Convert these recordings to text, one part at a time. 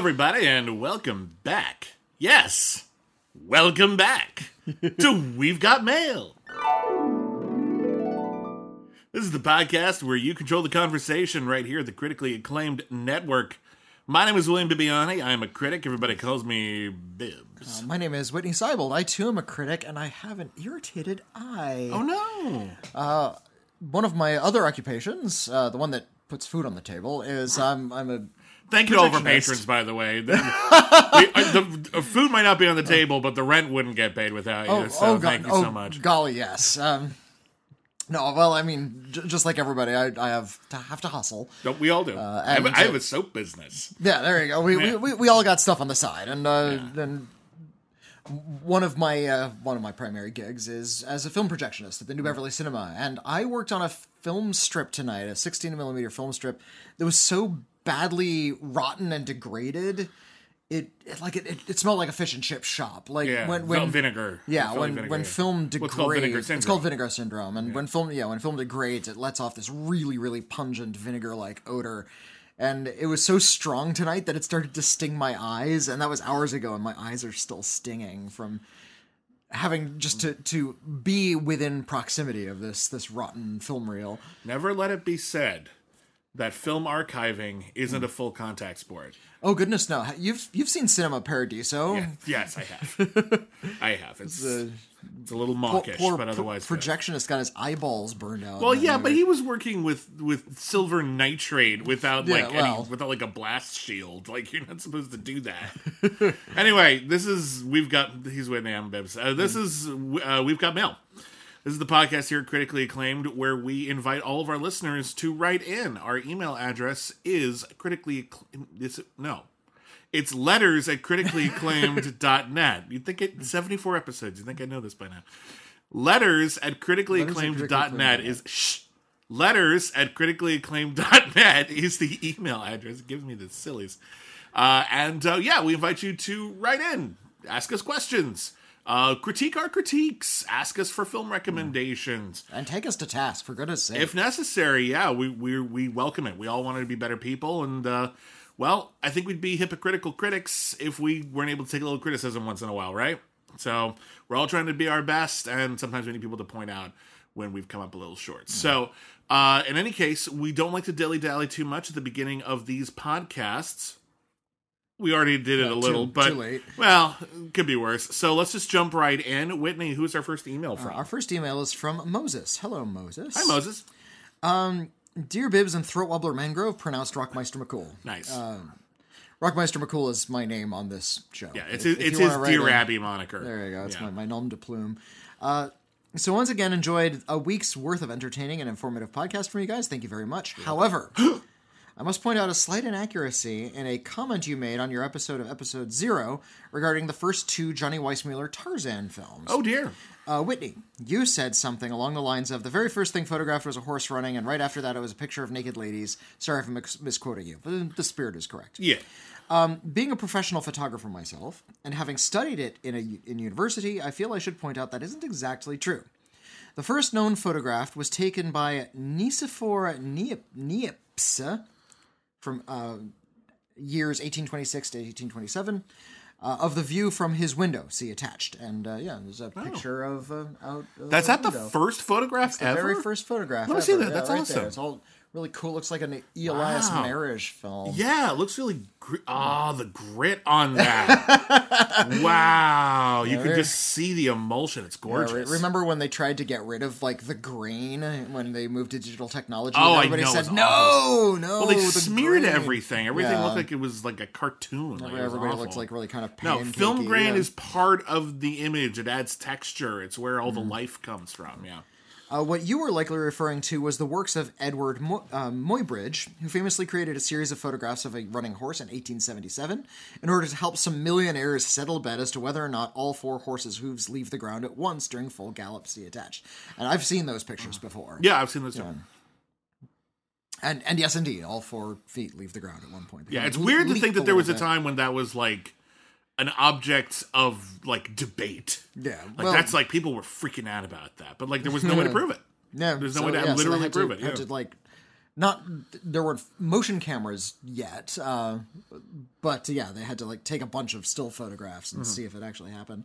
everybody, and welcome back. Yes, welcome back to We've Got Mail. This is the podcast where you control the conversation right here at the critically acclaimed network. My name is William Bibiani. I am a critic. Everybody calls me Bibbs. Uh, my name is Whitney Seibold. I too am a critic, and I have an irritated eye. oh no! One of my other occupations, uh, the one that puts food on the table, is I'm I'm a Thank you to all of our patrons, by the way. The, the- the- food might not be on the table, but the rent wouldn't get paid without you. so go- thank you oh, so much. Golly, yes. Um, no, well, I mean, j- just like everybody, I, I have to have to hustle. No, we all do. I, have, I have uh, a soap business. Yeah, there you go. We, Yeah. we, we, we all got stuff on the side, and uh, then one of my uh, one of my primary gigs is as a film projectionist at the New Beverly Cinema, and I worked on a film strip tonight, a 16 millimeter film strip that was so badly rotten and degraded. It, it like it, it, it smelled like a fish and chip shop. Like Yeah, when when vinegar. Yeah, when vinegar, when film What's called vinegar degrades, it's called vinegar syndrome. And when film, yeah, when film degrades, it lets off this really, really pungent vinegar-like odor. And it was so strong tonight that it started to sting my eyes, and that was hours ago, and my eyes are still stinging from having just to to be within proximity of this this rotten film reel. Never let it be said that film archiving isn't a full contact sport. Oh goodness, no! You've you've seen Cinema Paradiso. Yes, I have. I have. It's, it's a little mawkish, poor but otherwise. good. projectionist got his eyeballs burned out. Well, yeah, but he was working with with silver nitrate without Yeah, like well. any, without like a blast shield. Like you're not supposed to do that. anyway, this is we've got he's Whitney. I'm Bibbs. Uh, this is uh, we've got mail. This is the podcast here, critically acclaimed, where we invite all of our listeners to write in. Our email address is critically. It's, no, it's letters at criticallyacclaimed.net. You'd think it 74 episodes. You think I know this by now. Letters at criticallyacclaimed.net is shh. Letters at criticallyacclaimed.net is the email address. It gives me the sillies. Uh, and uh, yeah, we invite you to write in, ask us questions, uh, critique our critiques, ask us for film recommendations. and take us to task for goodness sake. If necessary, yeah, we we we welcome it. We all want to be better people, and uh, well, I think we'd be hypocritical critics if we weren't able to take a little criticism once in a while, right? So we're all trying to be our best, and sometimes we need people to point out when we've come up a little short. So, uh, in any case, we don't like to dilly dally too much at the beginning of these podcasts. We already did it a little, too- but too late. well, could be worse. So let's just jump right in. Whitney, who's our first email from? Our first email is from Moses. Hello, Moses. Hi, Moses. Um, Dear Bibbs and Throat Wobbler Mangrove, pronounced Rockmeister McCool. Nice. Rockmeister McCool is my name on this show. Yeah, it's If- his, it's his Dear in- Abby moniker. There you go. It's Yeah. my, my nom de plume. Uh, so once again, enjoyed a week's worth of entertaining and informative podcast from you guys. Thank you very much. However, I must point out a slight inaccuracy in a comment you made on your episode of episode zero regarding the first two Johnny Weissmuller Tarzan films. Oh dear. Uh, Whitney, you said something along the lines of the very first thing photographed was a horse running, and right after that it was a picture of naked ladies. Sorry if I'm mis- misquoting you, but the spirit is correct. Yeah. Being a professional photographer myself, and having studied it in, a, in university, I feel I should point out that isn't exactly true. The first known photograph was taken by Nicephore Niep- Niepce from uh, years 1826 to 1827 uh, of the view from his window. See attached, and uh, yeah, there's a picture of uh, out. Oh. That's the not the first photograph The ever. very first photograph. Let me see that. Yeah, That's right awesome. There. It's all really cool. Looks like an Elias Wow. Marish film. Yeah, it looks really. Gr- ah, the grit on that. wow, you can just see the emulsion. It's Yeah, gorgeous. re- remember when they tried to get rid of like the grain when they moved to digital technology? Oh, I everybody know, said no, no. Well, they the smeared grain." everything. Everything Yeah. looked like it was like a cartoon. Like, Everybody looked like really kind of No, film grain yeah. is part of the image. It adds texture. It's where all the Mm-hmm. life comes from. Yeah. Uh, what you were likely referring to was the works of Edward Mo- uh, Muybridge, who famously created a series of photographs of a running horse in 1877 in order to help some millionaires settle a bet as to whether or not all four horses' hooves leave the ground at once during full gallop. See attached. And I've seen those pictures before. Yeah, I've seen this. too. And and yes, indeed, all four feet leave the ground at one point. Yeah, it's weird to think that there was a time when that was like an object of like debate. Yeah, Like well- that's like people were freaking out about that, but like there was no way to prove it. Yeah, There's no so, way to yeah, so literally to- prove it, had yeah. to, like, not there weren't motion cameras yet, uh, but yeah, they had to like take a bunch of still photographs and see if it actually happened.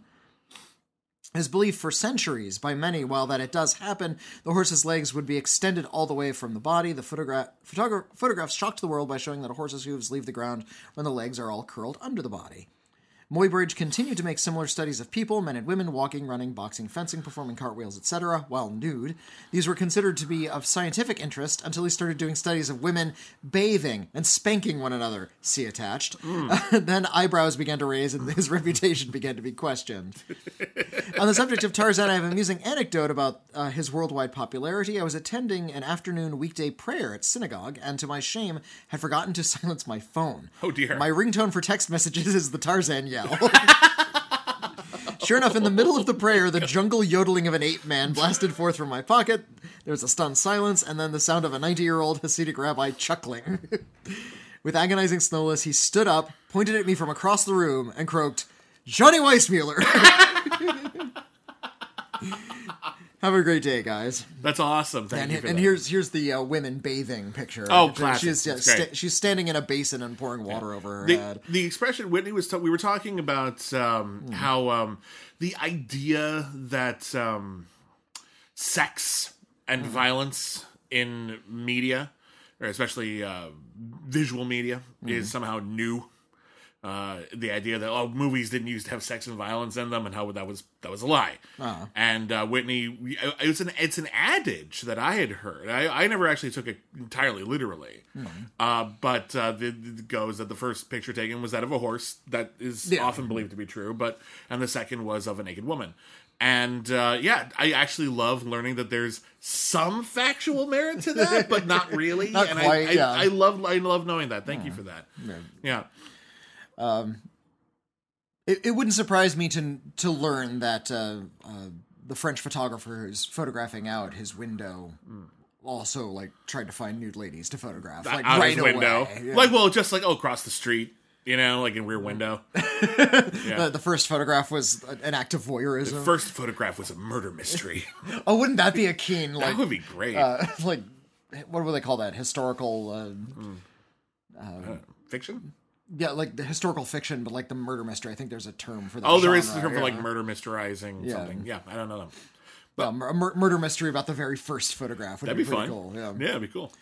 His belief for centuries by many, while that it does happen, the horse's legs would be extended all the way from the body. The photogra- photogra- photographs shocked the world by showing that a horse's hooves leave the ground when the legs are all curled under the body. Muybridge continued to make similar studies of people, men and women, walking, running, boxing, fencing, performing cartwheels, etc., while nude. These were considered to be of scientific interest until he started doing studies of women bathing and spanking one another. See attached. then eyebrows began to raise and his reputation began to be questioned. On the subject of Tarzan, I have an amusing anecdote about uh, his worldwide popularity. I was attending an afternoon weekday prayer at synagogue, and to my shame, had forgotten to silence my phone. Oh, dear. My ringtone for text messages is the Tarzan yell. Sure enough, in the middle of the prayer, the jungle yodeling of an ape man blasted forth from my pocket. There was a stunned silence, and then the sound of a 90 year old Hasidic rabbi chuckling. With agonizing slowness, he stood up, pointed at me from across the room, and croaked, Johnny Weissmuller! Have a great day, guys. That's awesome. Thank And, you and that. here's here's the uh, women bathing picture. Oh, classic. She's, yeah, sta- she's standing in a basin and pouring water over her the, head. the expression Whitney was ta- we were talking about um, Hmm. how um, the idea that um, sex and Hmm. violence in media, or especially uh, visual media, Hmm. is somehow new. Uh, the idea that oh movies didn't used to have sex and violence in them and how that was that was a lie. Uh-huh. and uh, Whitney it's an it's an adage that I had heard. I, I never actually took it entirely literally. Hmm. uh, but uh, the, it goes that the first picture taken was that of a horse. That is Yeah. often believed to be true but and the second was of a naked woman. And uh, yeah I actually love learning that there's some factual merit to that but not really. Not and quite, I, I, yeah. I love I love knowing that. Thank you for that. Yeah It, it wouldn't surprise me to to learn that uh, uh, the French photographer who's photographing out his window also like tried to find nude ladies to photograph, like out right his window away. Yeah. like well just like oh across the street you know like in rear window the, the first photograph was an act of voyeurism. The First photograph was a murder mystery. oh, wouldn't that be a keen Like, that would be great. uh, like what would they call that historical? Uh, Fiction? Yeah, like the historical fiction, but like the murder mystery. I think there's a term for that. Oh, there is genre, term for like murder mysterizing Yeah. something. Yeah, I don't know. Yeah, mur- mur- murder mystery about the very first photograph. Would That'd be, be fun. cool. Yeah. yeah, it'd be cool.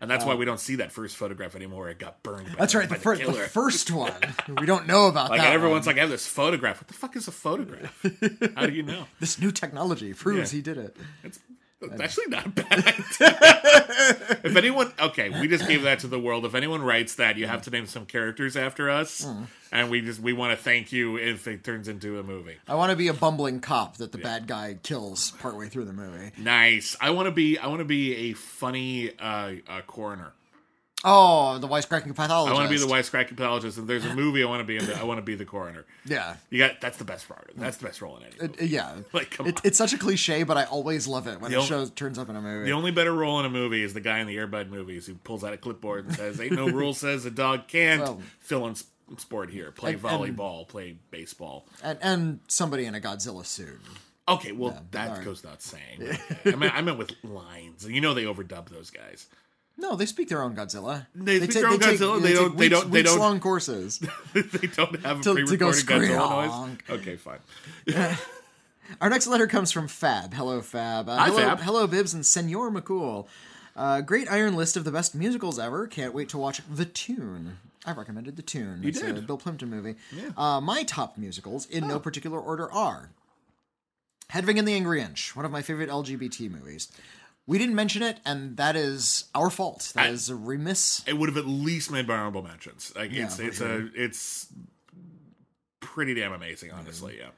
And that's why um, we don't see that first photograph anymore. It got burned. That's right. by The, fir- the first one. We don't know about like that. everyone's one. like, I have this photograph. What the fuck is a photograph? How do you know? this new technology proves Yeah. he did it. It's that's actually not a bad idea. if anyone, okay, we just gave that to the world. If anyone writes that, you have to name some characters after us, Hmm. and we just we want to thank you if it turns into a movie. I want to be a bumbling cop that the bad guy kills partway through the movie. Nice. I want to be. I want to be a funny uh, uh, coroner. Oh, the wisecracking pathologist. I want to be the wisecracking pathologist. If there's a movie, I want to be in. The, I want to be the coroner. Yeah. You got. That's the best part. That's the best role in any. movie. Uh, Yeah. Like, come It, on. it's such a cliche, but I always love it when The it shows turns up in a movie. The only better role in a movie is the guy in the Air Bud movies who pulls out a clipboard and says, "Ain't no rule says a dog can't Well- fill in sport here. Play And- and- volleyball, play baseball." and, and somebody in a Godzilla suit. Okay, well that alright. goes without saying. I mean, I meant with lines. You know, they overdub those guys. No, they speak their own Godzilla. They speak ta- their own take- Godzilla, They, they take don't- they weeks- don't- they don't- weeks-long courses. they don't have a To- to go pre-recorded Godzilla noise. Okay, fine. Our next letter comes from Fab. Hello, Fab. Uh, Hi, hello, Fab. Hello, Bibbs and Senor McCool. Uh, great iron list of the best musicals ever. Can't wait to watch The Tune. I recommended The Tune. You it's a did. Bill Plympton movie. Uh, my top musicals, in Oh. no particular order, are Hedwig and the Angry Inch, one of my favorite LGBT movies. We didn't mention it, and that is our fault. That I- is a remiss. It would have at least made honorable mentions. Like it's it's sure. a it's pretty damn amazing, honestly. Yeah.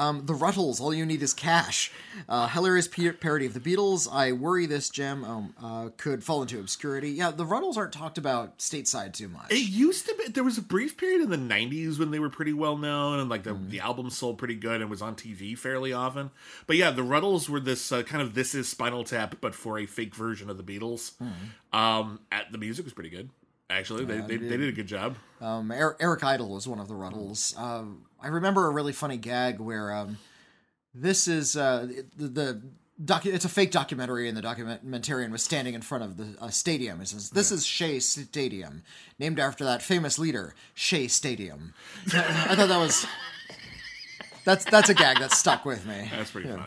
Um, the Ruttles, All You Need Is Cash. Uh, hilarious p- parody of the Beatles. I worry this gem um, uh, could fall into obscurity. Yeah, the Ruttles aren't talked about stateside too much. It used to be. There was a brief period in the '90s when they were pretty well known, and like the, Mm. the album sold pretty good and was on TV fairly often. But yeah, the Ruttles were this uh, kind of this is Spinal Tap, but for a fake version of the Beatles. Mm. Um, at the music was pretty good. Actually, they, they, they did a good job. Um, Eric, Eric Idle was one of the Ruttles. Um, I remember a really funny gag where um, this is uh, the, the docu- it's a fake documentary, and the documentarian was standing in front of the uh, stadium. It says, "This is Shea Stadium, named after that famous leader, Shea Stadium." I thought that was that's that's a gag that stuck with me. That's pretty funny.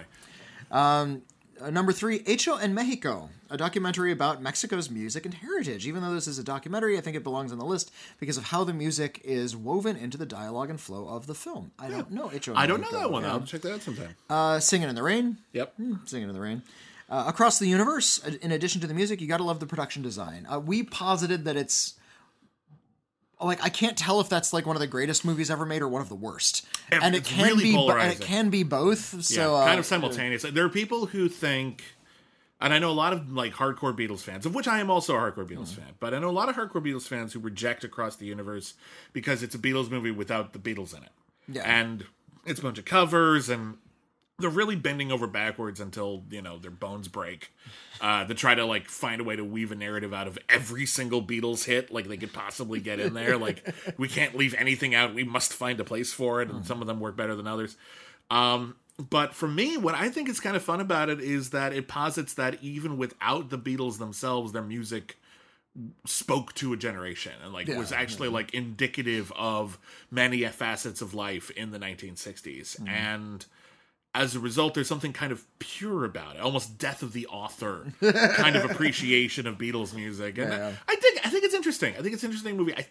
Uh, number three, Hecho en Mexico, a documentary about Mexico's music and heritage. Even though this is a documentary, I think it belongs on the list because of how the music is woven into the dialogue and flow of the film. I don't know Hecho en I don't know that one. Yeah. I'll check that out sometime. Uh, Singing in the Rain, yep. Singing in the Rain. Uh, across the universe, uh, in addition to the music, you got to love the production design. Uh, we posited that it's like I can't tell if that's like one of the greatest movies ever made or one of the worst, And and it can really be, bo- and it can be both. Yeah, So uh, kind of simultaneous. There are people who think, and I know a lot of like hardcore Beatles fans, of which I am also a hardcore Beatles Mm. fan, but I know a lot of hardcore Beatles fans who reject Across the Universe because it's a Beatles movie without the Beatles in it. Yeah. And it's a bunch of covers and they're really bending over backwards until, you know, their bones break. Uh, to try to like find a way to weave a narrative out of every single Beatles hit, like they could possibly get in there. like we can't leave anything out. We must find a place for it, and some of them work better than others. Um, but for me, what I think is kind of fun about it is that it posits that even without the Beatles themselves, their music spoke to a generation and like Yeah, was actually like indicative of many facets of life in the 1960s Mm-hmm. and as a result there's something kind of pure about it almost death of the author kind of appreciation of beatles music and Yeah. i think i think it's interesting i think it's an interesting movie i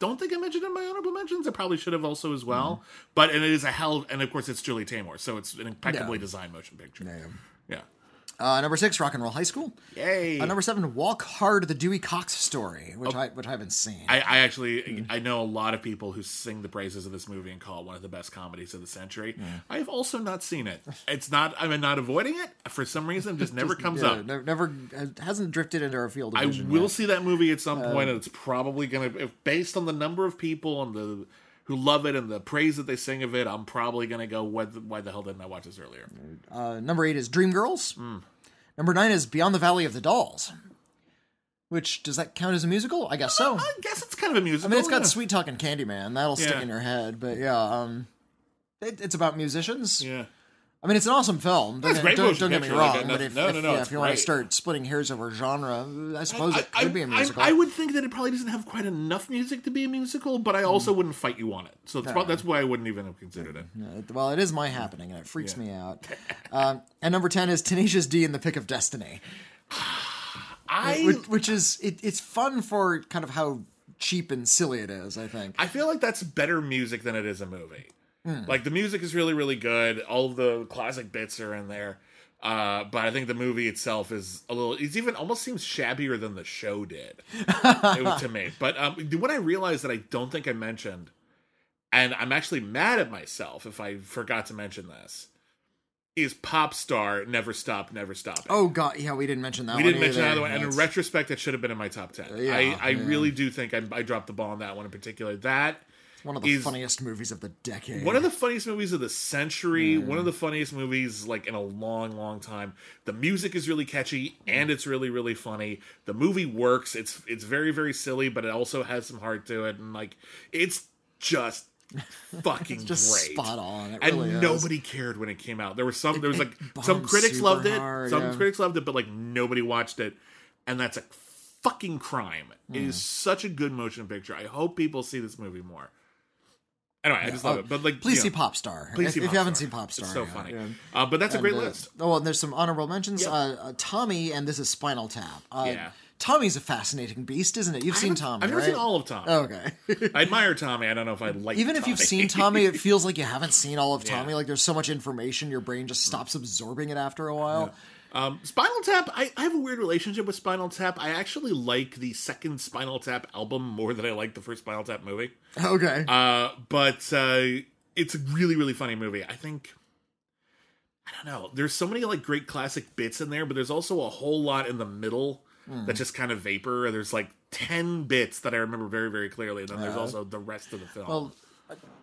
don't think I mentioned it in my honorable mentions. I probably should have also as well. Mm-hmm. But and it is a hell, of, and of course it's Julie Taymor, so it's an impeccably Yeah. designed motion picture. Yeah. Yeah. Uh, number six, Rock and Roll High School. Yay. Uh, number seven, Walk Hard, the Dewey Cox story, which I which I haven't seen. I, I actually I know a lot of people who sing the praises of this movie and call it one of the best comedies of the century. I've also not seen it. It's not I'm not avoiding it for some reason. Just never comes Yeah, up. Never, never hasn't drifted into our field. Of I will yet. see that movie at some point, and it's probably gonna, if based on the number of people and the who love it and the praise that they sing of it, I'm probably gonna go. Why the, why the hell didn't I watch this earlier? Uh, number eight is Dreamgirls. Hmm. Number nine is Beyond the Valley of the Dolls. Which does that count as a musical? I guess so. I guess it's kind of a musical. I mean, it's got yeah. Sweet Talking Candyman. That'll stick Yeah. in your head. But yeah, um, it, it's about musicians. Yeah. I mean, it's an awesome film. Don't, get- great don't, don't get me picture, like, wrong. but if, no, if, no, no, yeah, if you want to start splitting hairs over genre, I suppose it I, could be a musical. I, would think that it probably doesn't have quite enough music to be a musical, but I also Hmm. wouldn't fight you on it. So that's why I wouldn't even have considered it. Well, it is my happening, and it freaks me out. Um, and number ten is Tenacious D in the Pick of Destiny. I which, which is it, it's fun for kind of how cheap and silly it is. I think. I feel like that's better music than it is a movie. Hmm. Like the music is really, really good. All the classic bits are in there. Uh, but I think the movie itself is a little. It's even almost seems shabbier than the show did it to me. But um, what I realized that I don't think I mentioned, and I'm actually mad at myself if I forgot to mention this, is Pop Star Never Stop, Never Stop. Oh God, yeah, we didn't mention that. One. We didn't mention either. another one, and in retrospect, that should have been in my top ten. yeah, I, I really do think I, I dropped the ball on that one in particular. That one of the is- funniest movies of the decade. one of the funniest movies of the century, one of the funniest movies like in a long, long time. The music is really catchy and it's really, really funny. The movie works. It's it's very, very silly, but it also has some heart to it, and like it's just fucking just great. spot on. It and really is. nobody cared when it came out. There was some, there was like some critics loved it, hard, some yeah. critics loved it, but like nobody watched it, and that's a fucking crime. It Hmm. is such a good motion picture. I hope people see this movie more. Anyway, I just love Oh, it. But like, Please you see know, Pop Star. Please if, see if Pop you haven't seen Pop Star, It's so yeah, funny. yeah. Uh, but that's a great uh, list. Oh, and there's some honorable mentions. Yep. Uh, uh, Tommy, and this is Spinal Tap. Uh, Yeah. Tommy's a fascinating beast, isn't it? You've seen Tommy, I've never right? seen all of Tommy. Oh, okay. I admire Tommy. I don't know if I like. Even if you've seen Tommy, it feels like you haven't seen all of Tommy. Yeah. Like there's so much information, your brain just stops absorbing it after a while. Um, Spinal Tap, I, I have a weird relationship with Spinal Tap. I actually like the second Spinal Tap album more than I like the first Spinal Tap movie. Okay. Uh, but uh, it's a really, really funny movie. I think. I don't know. There's so many like great classic bits in there, but there's also a whole lot in the middle that's just kind of vapor. There's like ten bits that I remember very, very clearly, and then there's also the rest of the film. Well,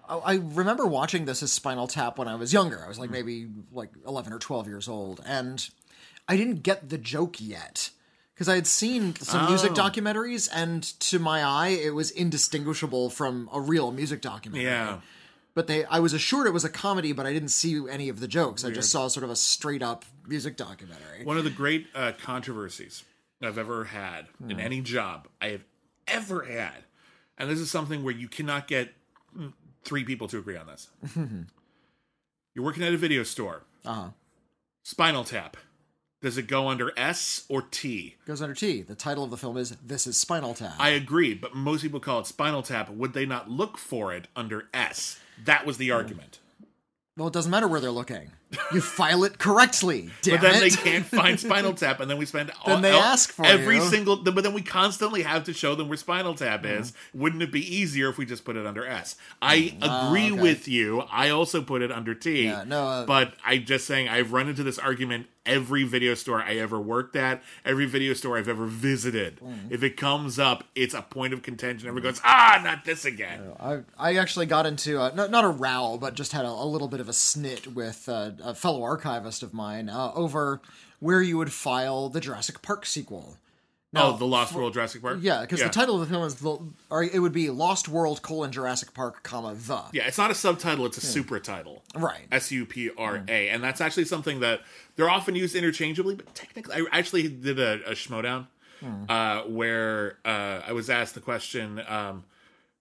I I remember watching this as Spinal Tap when I was younger. I was like maybe like 11 or 12 years old, and I didn't get the joke yet because I had seen some music Oh. documentaries, and to my eye, it was indistinguishable from a real music documentary. yeah. but they I was assured it was a comedy, but I didn't see any of the jokes. I just saw sort of a straight up music documentary. One of the great uh, controversies I've ever had in any job I have ever had, and this is something where you cannot get mm, three people to agree on this. You're working at a video store. Uh huh. Spinal Tap. Does it go under S or T? Goes under T. The title of the film is This is Spinal Tap. I agree, but most people call it Spinal Tap. Would they not look for it under S? That was the argument. well, it doesn't matter where they're looking. You file it correctly. Damn But then it. they can't find Spinal Tap, and then we spend all, Then they all- ask for every you. single. But then we constantly have to show them where Spinal Tap Mm-hmm. is. Wouldn't it be easier if we just put it under S? I agree okay. with you. I also put it under T. Yeah, no, uh, but I'm just saying I've run into this argument every video store I ever worked at, every video store I've ever visited. Mm. If it comes up, it's a point of contention. Everyone goes, ah, not this again. I, I actually got into uh, not, not a row, but just had a, a little bit of a snit with uh, a fellow archivist of mine uh, over where you would file the Jurassic Park sequel. Oh, the Lost World Jurassic Park. Yeah, because the title of the film is the, or it would be Lost World colon Jurassic Park comma the. Yeah, it's not a subtitle; it's a super title. Right. S U P R A, and that's actually something that they're often used interchangeably. But technically, I actually did a, a Schmoedown uh, where uh, I was asked the question: um,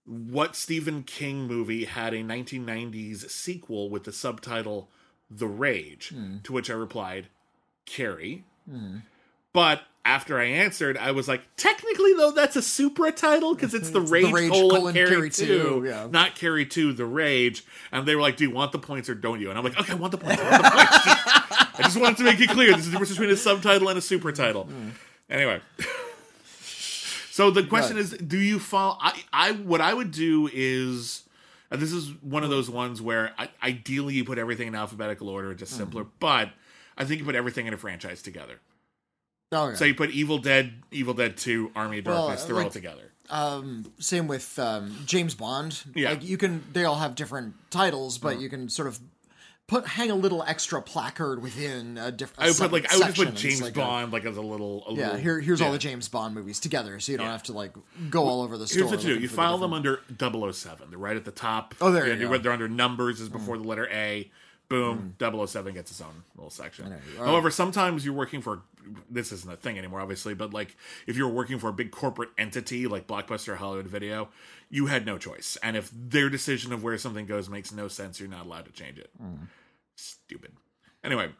What Stephen King movie had a 1990s sequel with the subtitle "The Rage"? To which I replied, "Carrie." But after I answered, I was like, technically though, that's a supra title because it's the Rage, Rage colon, colon Carrie, Carrie 2, two, yeah. not Carrie 2, the Rage. And they were like, do you want the points or don't you? And I'm like, okay, I want the points. I want the points. I just wanted to make it clear. There's a difference between a subtitle and a super title. Hmm. Anyway. so the question is, do you follow? I, I, what I would do is, and this is one of those ones where I, ideally you put everything in alphabetical order, just simpler. Hmm. But I think you put everything in a franchise together. Oh, yeah. So you put Evil Dead, Evil Dead 2, Army of Well, Darkness, they're all like- together. um, same with um, James Bond. Yeah. like you can. They all have different titles, but you can sort of put hang a little extra placard within a different. I would put like I would just put James Bond like as a little. A yeah, little, here here's all the James Bond movies together, so you don't Yeah. have to like go all over the store. Here's what you do: looking you for the file different- them under 007. They're right at the top. Oh, there you they're- go. They're under numbers is before the letter A. Boom, hmm. 007 gets its own little section. However, sometimes you're working for this isn't a thing anymore, obviously, but like if you're working for a big corporate entity like Blockbuster or Hollywood Video, you had no choice. And if their decision of where something goes makes no sense, you're not allowed to change it. Hmm. Stupid. Anyway,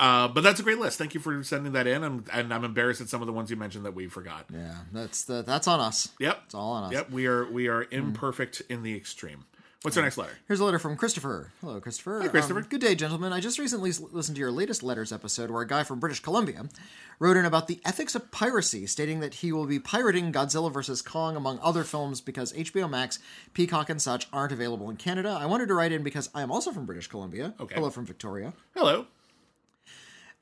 uh, but that's a great list. Thank you for sending that in, and, and I'm embarrassed at some of the ones you mentioned that we forgot. Yeah, that's the that's on us. Yep, It's all on us. Yep, we are we are hmm. imperfect in the extreme. What's our next letter? Here's a letter from Christopher. Hello, Christopher. Hi, Christopher. Um, good day, gentlemen. I just recently listened to your latest letters episode where a guy from British Columbia wrote in about the ethics of piracy, stating that he will be pirating Godzilla vs. Kong among other films because HBO Max, Peacock, and such aren't available in Canada. I wanted to write in because I am also from British Columbia. Okay. Hello from Victoria. Hello.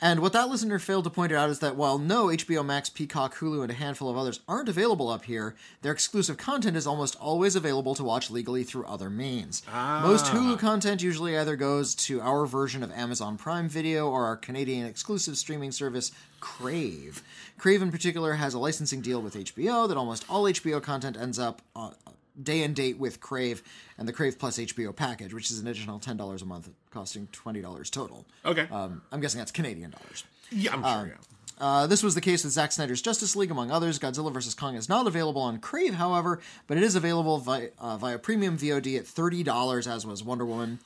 And what that listener failed to point out is that while no HBO Max, Peacock, Hulu, and a handful of others aren't available up here, their exclusive content is almost always available to watch legally through other means. Most Hulu content usually either goes to our version of Amazon Prime Video or our Canadian exclusive streaming service, Crave. Crave, in particular, has a licensing deal with HBO that almost all HBO content ends up uh, day and date with Crave and the Crave Plus HBO package, which is an additional $10 a month, costing $20 total. Okay. Um, I'm guessing that's Canadian dollars. yeah, I'm sure. yeah. Uh, this was the case with Zack Snyder's Justice League, among others. Godzilla vs. Kong is not available on Crave, however, but it is available via, uh, via premium VOD at $30, as was Wonder Woman.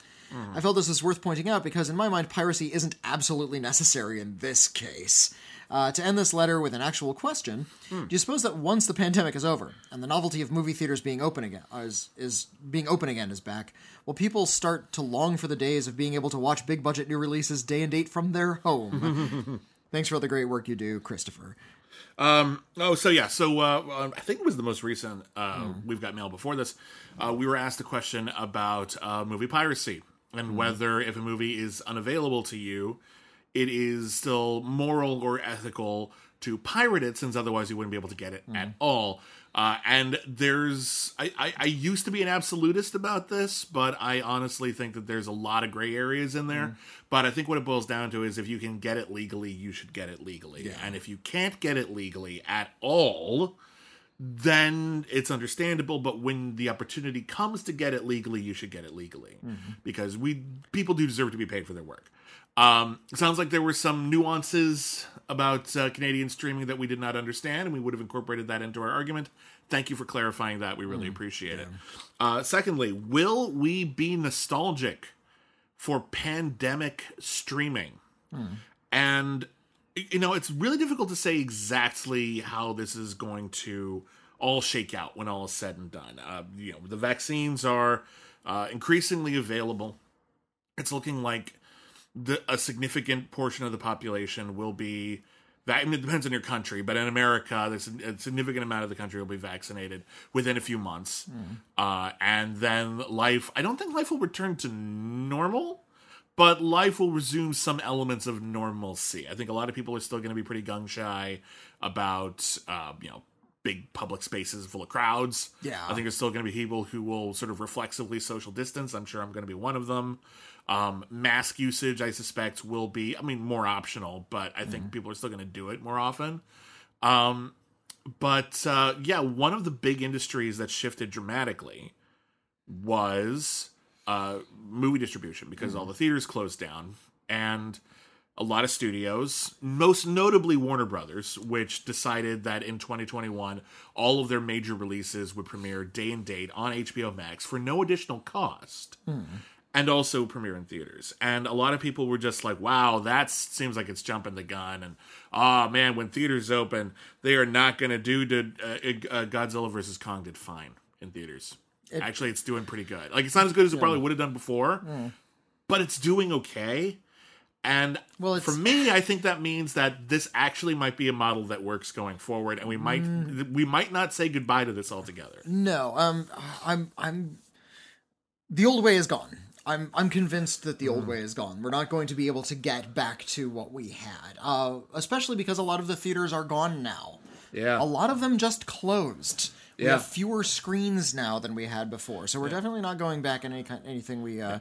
I felt this was worth pointing out because, in my mind, piracy isn't absolutely necessary in this case. Uh, to end this letter with an actual question, do you suppose that once the pandemic is over and the novelty of movie theaters being open again is, is being open again is back, will people start to long for the days of being able to watch big budget new releases day and date from their home? Thanks for all the great work you do, Christopher. Oh, so yeah, so uh, um, I think it was the most recent. Uh, We've got mail before this. Uh, we were asked a question about uh, movie piracy and whether, if a movie is unavailable to you, it is still moral or ethical to pirate it, since otherwise you wouldn't be able to get it at mm-hmm. all. Uh, and there's, I, I, I used to be an absolutist about this, but I honestly think that there's a lot of gray areas in there. Mm. But I think what it boils down to is if you can get it legally, you should get it legally. And if you can't get it legally at all, then it's understandable. But when the opportunity comes to get it legally, you should get it legally mm-hmm. because we people do deserve to be paid for their work. Um, it sounds like there were some nuances about uh, Canadian streaming that we did not understand, and we would have incorporated that into our argument. Thank you for clarifying that. We really appreciate it. Uh, secondly, will we be nostalgic for pandemic streaming? And you know, it's really difficult to say exactly how this is going to all shake out when all is said and done. Uh, you know, the vaccines are uh, increasingly available. It's looking like the, a significant portion of the population will be. I mean, it depends on your country, but in America, there's a, significant amount of the country will be vaccinated within a few months, uh, and then life. I don't think life will return to normal but life will resume some elements of normalcy. I think a lot of people are still going to be pretty gung shy about, uh, you know, big public spaces full of crowds. Yeah. I think there's still going to be people who will sort of reflexively social distance. I'm sure I'm going to be one of them. Um, mask usage, I suspect, will be, I mean, more optional, but I think people are still going to do it more often. Um, but uh, yeah, one of the big industries that shifted dramatically was uh, movie distribution because all the theaters closed down and a lot of studios, most notably Warner Brothers, which decided that in 2021 all of their major releases would premiere day and date on HBO Max for no additional cost. And also premiere in theaters. And a lot of people were just like, wow, that seems like it's jumping the gun. And, oh man, when theaters open, they are not going to do to, uh, uh, Godzilla versus Kong did fine in theaters. Actually, it's doing pretty good. Like, it's not as good as it probably would have done before, but it's doing okay. And Well, for me, I think that means that this actually might be a model that works going forward, and we might we might not say goodbye to this altogether. No, um, I'm, I'm. The old way is gone. I'm, I'm convinced that the old Mm. way is gone. We're not going to be able to get back to what we had, uh, especially because a lot of the theaters are gone now. Yeah, A lot of them just closed. We Yeah. have fewer screens now than we had before, so we're definitely not going back in any kind, anything we uh,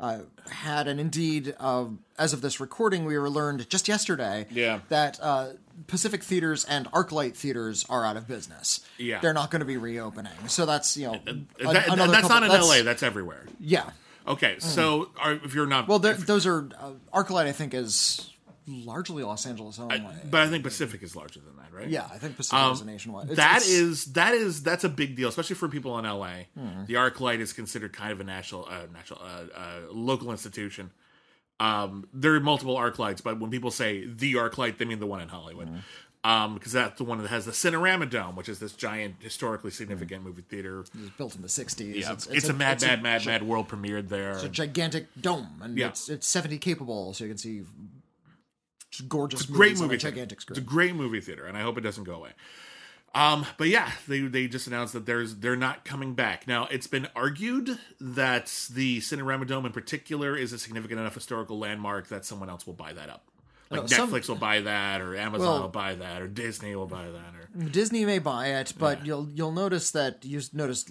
uh, had. And indeed, uh, as of this recording, we were learned just yesterday Yeah. that uh, Pacific theaters and ArcLight theaters are out of business. Yeah. they're not going to be reopening. So that's you know an- That- another that's couple- not in that's- LA. That's everywhere. Yeah. Okay, so are, if you're not Well, those are uh, ArcLight. I think is largely Los Angeles only. but I think Pacific is larger than that, right? yeah, I think Pacific is a nationwide. It's- That it's- is that is that's a big deal, especially for people in LA. Hmm. The ArcLight is considered kind of a national, uh, national, uh, uh, local institution. Um, there are multiple ArcLights, but when people say the ArcLight, they mean the one in Hollywood, Hmm. um, because that's the one that has the Cinerama Dome, which is this giant, historically significant movie theater. It was built in the '60s. Yeah, it's, a, mad, mad, mad, mad world premiered there. It's a gigantic dome, and Yeah. it's it's 70 capable, so you can see gorgeous great movies on movie a gigantic It's a great movie theater, and I hope it doesn't go away. Um, but yeah, they they just announced that there's they're not coming back. Now it's been argued that the Cinerama Dome in particular is a significant enough historical landmark that someone else will buy that up. Like No, some- Netflix will buy that, or Amazon Well- will buy that, or Disney will buy that, or Disney may buy it, but you'll you'll notice that you noticed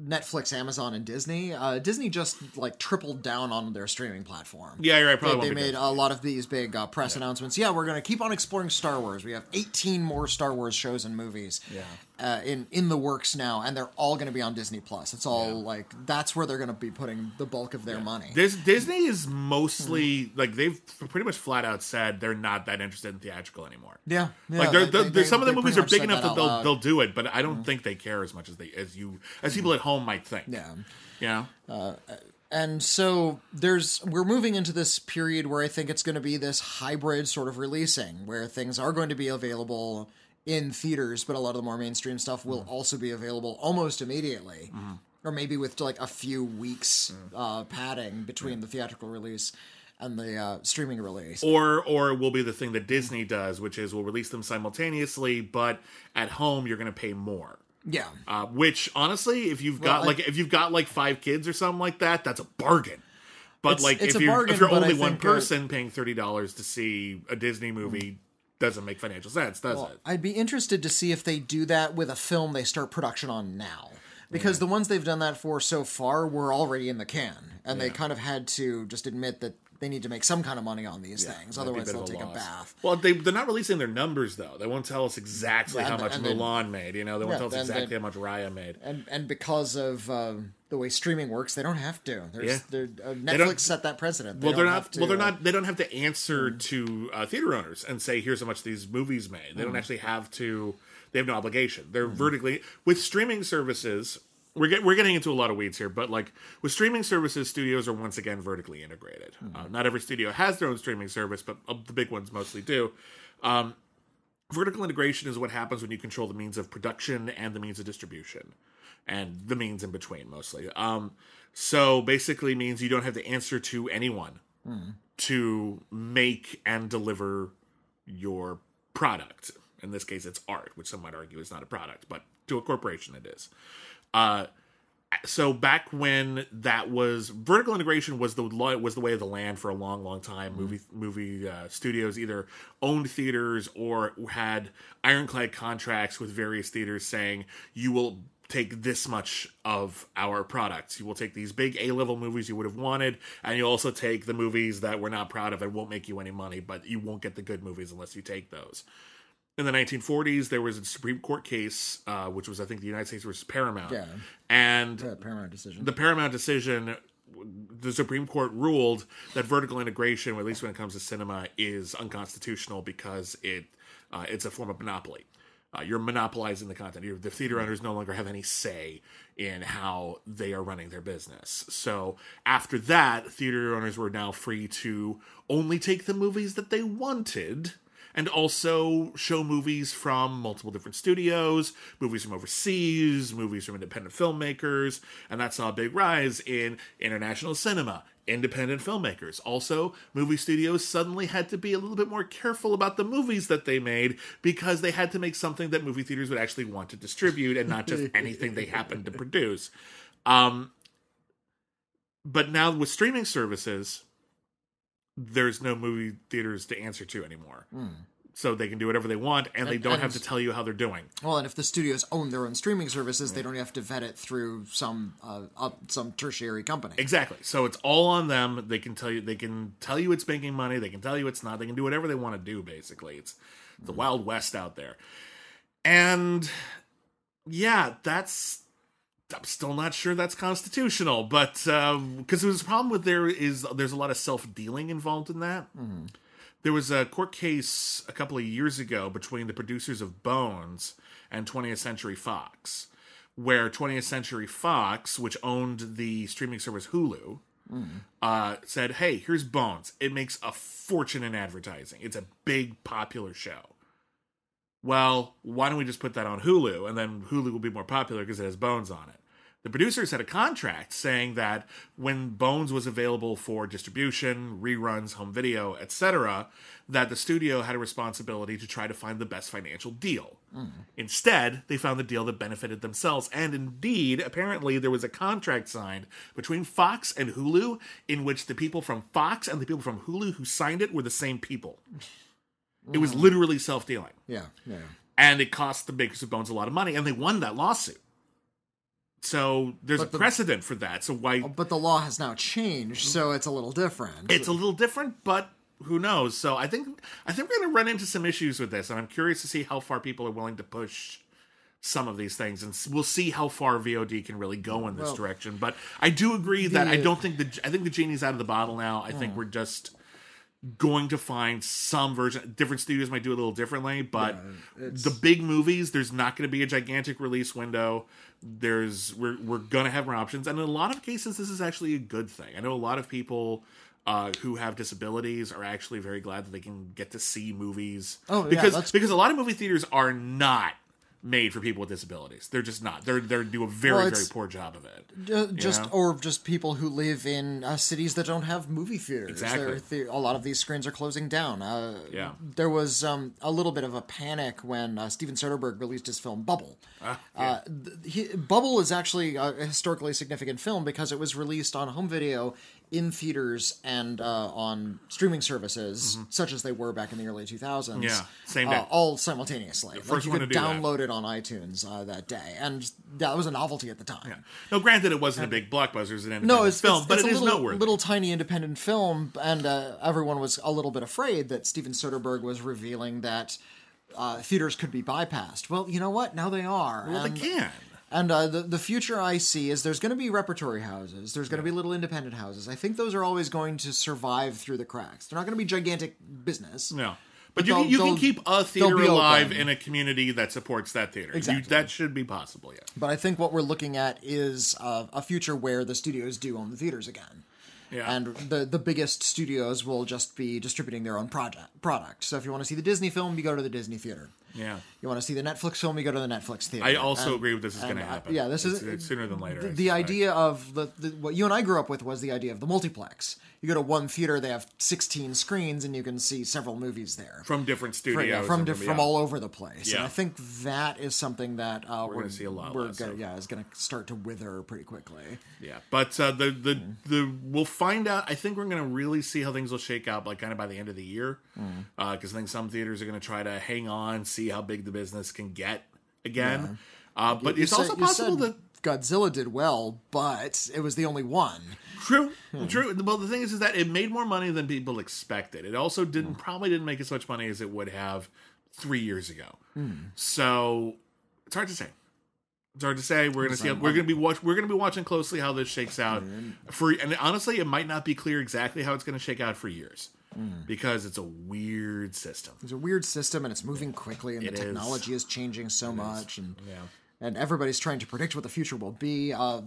Netflix, Amazon, and Disney. Uh, Disney just like tripled down on their streaming platform. yeah, you're right. Probably They, they made a lot of these big uh, press announcements. Yeah, we're going to keep on exploring Star Wars. We have 18 more Star Wars shows and movies Yeah. Uh, in in the works now, and they're all going to be on Disney Plus. It's all like that's where they're going to be putting the bulk of their money. This Disney is mostly like they've pretty much flat out said they're not that interested in theatrical anymore. Yeah, yeah. like they're, they- they're, they- some of the movies are big enough that out they'll loud. they'll do it, but I don't think they care as much as they as you as people at home might think. Yeah. You know? And so there's we're moving into this period where I think it's going to be this hybrid sort of releasing where things are going to be available in theaters, but a lot of the more mainstream stuff will also be available almost immediately. Or maybe with like a few weeks uh, padding between the theatrical release and the uh, streaming release. Or or will be the thing that Disney does, which is we'll release them simultaneously, but at home you're going to pay more. Yeah. Uh, which honestly, if you've got I- like if you've got like five kids or something like that, that's a bargain. But It's- like it's if a you're bargain, if you're only one person paying thirty dollars to see a Disney movie, doesn't make financial sense, does it? I'd be interested to see if they do that with a film they start production on now. Because the ones they've done that for so far were already in the can. And they kind of had to just admit that they need to make some kind of money on these things. Be a Otherwise, they'll of take a bath. Well, they they're not releasing their numbers though. They won't tell us exactly Yeah, how much Mulan made. You know, they won't Yeah, tell us exactly how much Raya made. And and because of um, the way streaming works, they don't have to. There's, Yeah. they're, uh, Netflix set that precedent. They Well, they're don't not. have to, well, they're uh, not. They don't have to answer to uh, theater owners and say, "Here's how much these movies made." They don't Mm-hmm. actually have to. They have no obligation. They're vertically with streaming services. We're get, we're getting into a lot of weeds here, but like with streaming services, studios are once again vertically integrated. Uh, not every studio has their own streaming service, but uh, the big ones mostly do. Um, vertical integration is what happens when you control the means of production and the means of distribution and the means in between mostly. Um so basically means you don't have to answer to anyone to make and deliver your product. In this case it's art which some might argue is not a product but to a corporation it is. Uh so back when that was vertical integration was the was the way of the land for a long long time. Movie movie uh, studios either owned theaters or had ironclad contracts with various theaters saying you will take this much of our products you will take these big a level movies you would have wanted and you also take the movies that we're not proud of and won't make you any money but you won't get the good movies unless you take those in the 1940s, there was a Supreme Court case, uh, which was, I think, the United States versus Paramount. Yeah. And uh, Paramount decision. the Paramount decision, the Supreme Court ruled that vertical integration, at least when it comes to cinema, is unconstitutional because it uh, it's a form of monopoly. Uh, you're monopolizing the content. You're, the theater owners no longer have any say in how they are running their business. So after that, theater owners were now free to only take the movies that they wanted and also show movies from multiple different studios, movies from overseas, movies from independent filmmakers, and that saw a big rise in international cinema, independent filmmakers. Also, movie studios suddenly had to be a little bit more careful about the movies that they made because they had to make something that movie theaters would actually want to distribute and not just anything they happened to produce. Um, but now with streaming services, there's no movie theaters to answer to anymore. So they can do whatever they want, and, they don't and- have to tell you how they're doing. Well, and if the studios own their own streaming services, they don't have to vet it through some uh, uh, some tertiary company. Exactly. So it's all on them. They can tell you. They can tell you it's making money. They can tell you it's not. They can do whatever they want to do. Basically, it's the wild west out there. And yeah, that's. I'm still not sure that's constitutional, but because there's a problem with there is there's a lot of self dealing involved in that. There was a court case a couple of years ago between the producers of Bones and 20th Century Fox, where 20th Century Fox, which owned the streaming service Hulu, uh, said, "Hey, here's Bones. It makes a fortune in advertising. It's a big, popular show. Well, why don't we just put that on Hulu, and then Hulu will be more popular because it has Bones on it." The producers had a contract saying that when Bones was available for distribution, reruns, home video, etc., that the studio had a responsibility to try to find the best financial deal. Hmm. Instead, they found the deal that benefited themselves. And indeed, apparently, there was a contract signed between Fox and Hulu in which the people from Fox and the people from Hulu who signed it were the same people. It was hmm. literally self dealing. Yeah, yeah. And it cost the makers of Bones a lot of money, and they won that lawsuit. So there's But a the- precedent for that. So why But the law has now changed, so it's a little different. it's a little different, but who knows? So I think I think we're going to run into some issues with this, and I'm curious to see how far people are willing to push some of these things, and we'll see how far VOD can really go in this Well, direction. But I do agree that I don't think the I think the genie's out of the bottle now. I think mm. we're just going to find some version different studios might do it a little differently but the big movies there's not going to be a gigantic release window. There's we're, we're going to have more options. And in a lot of cases this is actually a good thing. I know a lot of people uh, who have disabilities are actually very glad that they can get to see movies Oh, yeah, because that's- because a lot of movie theaters are not made for people with disabilities they're just not they're they do a very Well, very poor job of it just know? or just people who live in uh, cities that don't have movie theaters. Exactly. The- a lot of these screens are closing down. Uh, Yeah. there was um, a little bit of a panic when uh, Steven Soderbergh released his film Bubble. Ah, uh, th- he, Bubble is actually a historically significant film because it was released on home video in theaters and uh, on streaming services, such as they were back in the early 2000s. Mm-hmm. Yeah, same uh, day. all simultaneously. like you could to do that. download it on iTunes uh, that day, and that was a novelty at the time. No, granted, it wasn't a big blockbuster; it was an No, it's film, it's, but it's it a is little, noteworthy. little tiny independent film, and uh, everyone was a little bit afraid that Steven Soderbergh was revealing that uh, theaters could be bypassed. Well, you know what? Now they are. well, they can. And uh, the the future I see is there's going to be repertory houses. There's going to be little independent houses. I think those are always going to survive through the cracks. They're not going to be gigantic business. No. But But you, can, you can keep a theater alive in a community that supports that theater. You- Exactly. that should be possible, yeah. But I think what we're looking at is uh, a future where the studios do own the theaters again. Yeah. And the the biggest studios will just be distributing their own project product. So if you want to see the Disney film, you go to the Disney theater. yeah. You want to see the Netflix film, you go to the Netflix theater. I also And- agree with this is going to happen. yeah, this It's- is it's sooner than later. The, the idea of the, the what you and I grew up with was the idea of the multiplex. You go to one theater, they have 16 screens, and you can see several movies there. from different Right, studios, yeah, from yeah. from all over the place. And I think that is something that uh, we're, gonna see a lot We're gonna, of. yeah, is going to start to wither pretty quickly. Yeah, but uh, the the the we'll find out. I think we're going to really see how things will shake out, like kind of by the end of the year, Mm. Uh, because I think some theaters are going to try to hang on, see how big the business can get again. Uh, but You it's said- also you possible that Godzilla did well, but it was the only one. True, hmm. true. Well, the thing is, is that it made more money than people expected. It also didn't hmm. probably didn't make as much money as it would have three years ago. Hmm. So it's hard to say. It's hard to say. We're gonna see. How, we're gonna be watch. We're gonna be watching closely how this shakes out. For and honestly, it might not be clear exactly how it's gonna shake out for years because it's a weird system. It's a weird system, and it's moving quickly, and It the technology is changing so much, and Yeah. and everybody's trying to predict what the future will be. Uh,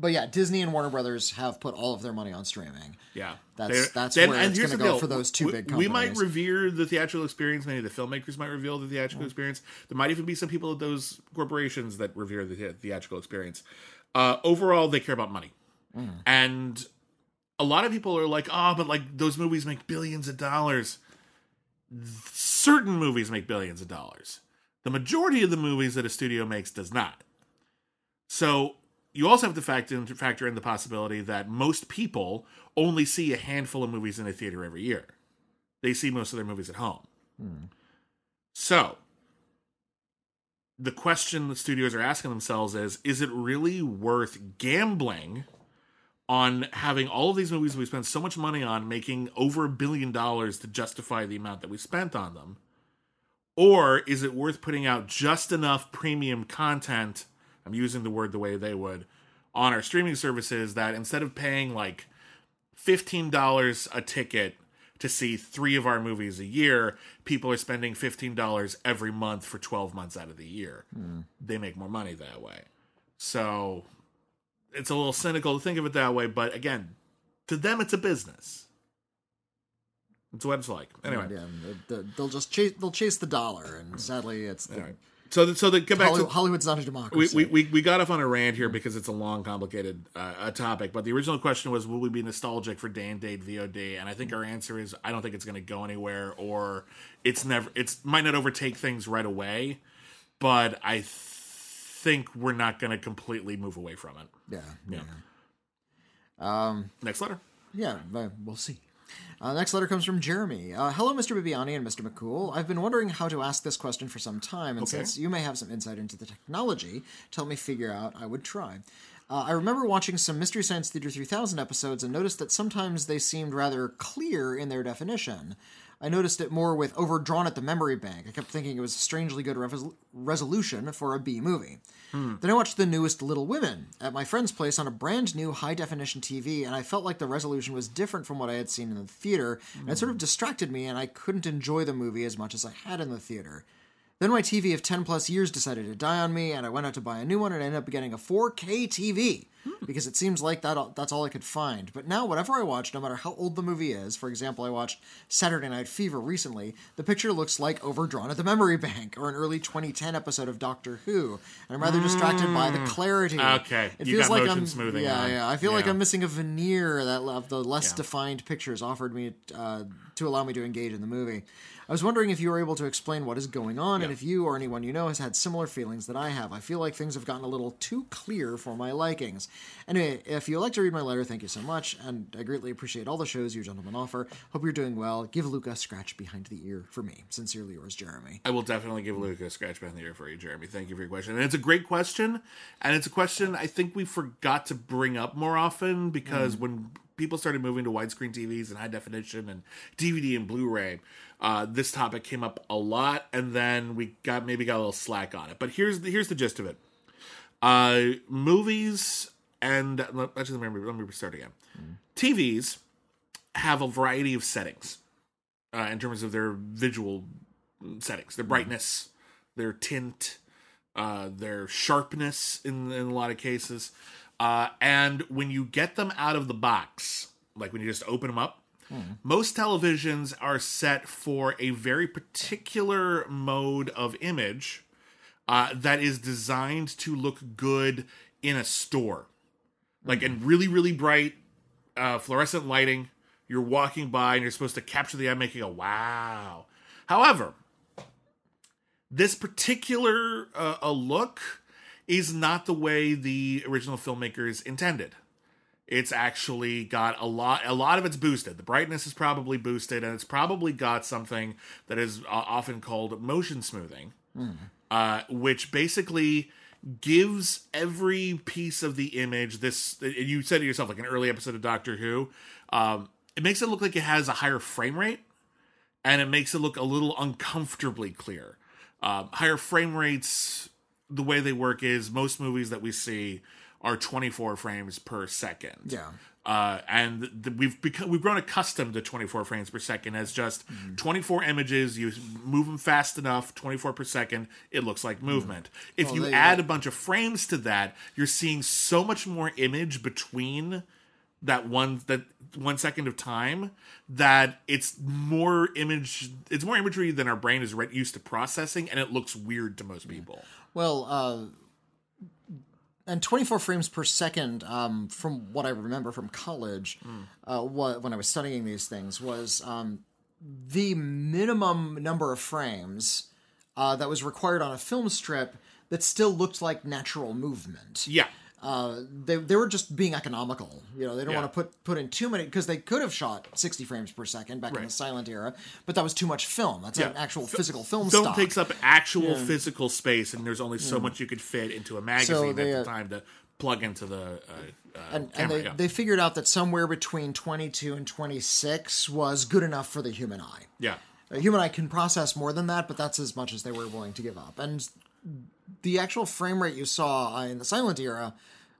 but yeah, Disney and Warner Brothers have put all of their money on streaming. Yeah, That's- They're- that's then- where and it's gonna go deal. for those two we, big We might revere the theatrical experience. Many of the filmmakers might reveal the theatrical experience. There might even be some people at those corporations that revere the the- theatrical experience. Uh, overall, they care about money, Mm. and a lot of people are like, "Oh, but like those movies make billions of dollars." Certain movies make billions of dollars. The majority of the movies that a studio makes does not. So you also have to factor in, factor in the possibility that most people only see a handful of movies in a theater every year. They see most of their movies at home. Hmm. So the question the studios are asking themselves is is it really worth gambling on having all of these movies we spend so much money on making over a billion dollars to justify the amount that we spent on them? Or is it worth putting out just enough premium content? I'm using the word the way they would on our streaming services that instead of paying like $15 a ticket to see three of our movies a year, people are spending $15 every month for 12 months out of the year. Hmm. They make more money that way. So it's a little cynical to think of it that way, but again, to them, it's a business. It's what it's like. Anyway, Yeah, they- they- they'll just chase. They'll chase the dollar, and sadly, it's the, anyway. so so to get back Holly- to Hollywood's not a democracy. we, we, we got off on a rant here because it's a long, complicated uh, a topic. But the original question was, will we be nostalgic for day and date VOD? And I think our answer is, I don't think it's going to go anywhere, or it's never, it's might not overtake things right away, but I th- think we're not going to completely move away from it. yeah, yeah, Yeah. Next letter. yeah. but We'll see. Uh, next letter comes from Jeremy. Uh, Hello, Mr. Bibbiani and Mr. McCool. I've been wondering how to ask this question for some time, and Okay. since you may have some insight into the technology, to help me figure out, I would try. Uh, I remember watching some Mystery Science Theater 3000 episodes and noticed that sometimes they seemed rather clear in their definition. I noticed it more with overdrawn at the memory bank. I kept thinking it was a strangely good resol- resolution for a B movie. Hmm. Then I watched the newest Little Women at my friend's place on a brand new high definition TV, and I felt like the resolution was different from what I had seen in the theater, and it sort of hmm. distracted me, and I couldn't enjoy the movie as much as I had in the theater. Then my TV of 10 plus years decided to die on me, and I went out to buy a new one and ended up getting a 4K TV because it seems like that that's all I could find. But now, whatever I watch, no matter how old the movie is, for example, I watched Saturday Night Fever recently, the picture looks like overdrawn at the memory bank or an early 2010 episode of Doctor Who, and I'm rather distracted by the clarity. Okay, it you feels got like motion I'm smoothing yeah, on. yeah. I feel like I'm missing a veneer that of the less Yeah. defined pictures offered me uh, to allow me to engage in the movie. I was wondering if you were able to explain what is going on, and if you or anyone you know has had similar feelings that I have. I feel like things have gotten a little too clear for my likings. Anyway, if you'd like to read my letter, thank you so much, and I greatly appreciate all the shows you gentlemen offer. Hope you're doing well. Give Luca a scratch behind the ear for me. Sincerely yours, Jeremy. I will definitely give Luca a scratch behind the ear for you, Jeremy. Thank you for your question. And it's a great question. And it's a question I think we forgot to bring up more often because mm. when people started moving to widescreen TVs and high definition and DVD and Blu ray, uh, this topic came up a lot. And then we got maybe got a little slack on it. But here's the, here's the gist of it uh, movies and actually, let me, let me start again. TVs have a variety of settings uh, in terms of their visual settings, their brightness, their tint, uh, their sharpness in, in a lot of cases. Uh, and when you get them out of the box, like when you just open them up, most televisions are set for a very particular mode of image uh, that is designed to look good in a store. Like in really, really bright uh, fluorescent lighting, you're walking by and you're supposed to capture the eye, making a wow. However, this particular uh, a look is not the way the original filmmakers intended. It's actually got a lot. A lot of it's boosted. The brightness is probably boosted, and it's probably got something that is uh, often called motion smoothing, uh, which basically gives every piece of the image this. You said it yourself, like an early episode of Doctor Who. Um, it makes it look like it has a higher frame rate, and it makes it look a little uncomfortably clear. Um, higher frame rates, the way they work is most movies that we see are 24 frames per second. Yeah. Uh, and we've become we've grown accustomed to 24 frames per second as just mm-hmm. 24 images. You move them fast enough, 24 per second. It looks like mm-hmm. movement. If Well, you they- uh, add a bunch of frames to that, you're seeing so much more image between that one that one second of time that it's more image it's more imagery than our brain is used to processing and it looks weird to most people Well, uh, and 24 frames per second, um, from what I remember from college, uh, what, when I was studying these things, was um, the minimum number of frames uh, that was required on a film strip that still looked like natural movement. yeah Uh, they, they were just being economical. You know, they don't Yeah. want to put put in too many because they could have shot 60 frames per second back in the silent era, but that was too much film. That's an Yeah. actual physical film, film stock. takes up actual physical space and there's only so much you could fit into a magazine they, at uh, the time to plug into the uh, uh, and, and they, yeah. they figured out that somewhere between 22 and 26 was good enough for the human eye. yeah A human eye can process more than that, but that's as much as they were willing to give up. And the actual frame rate you saw uh, in the silent era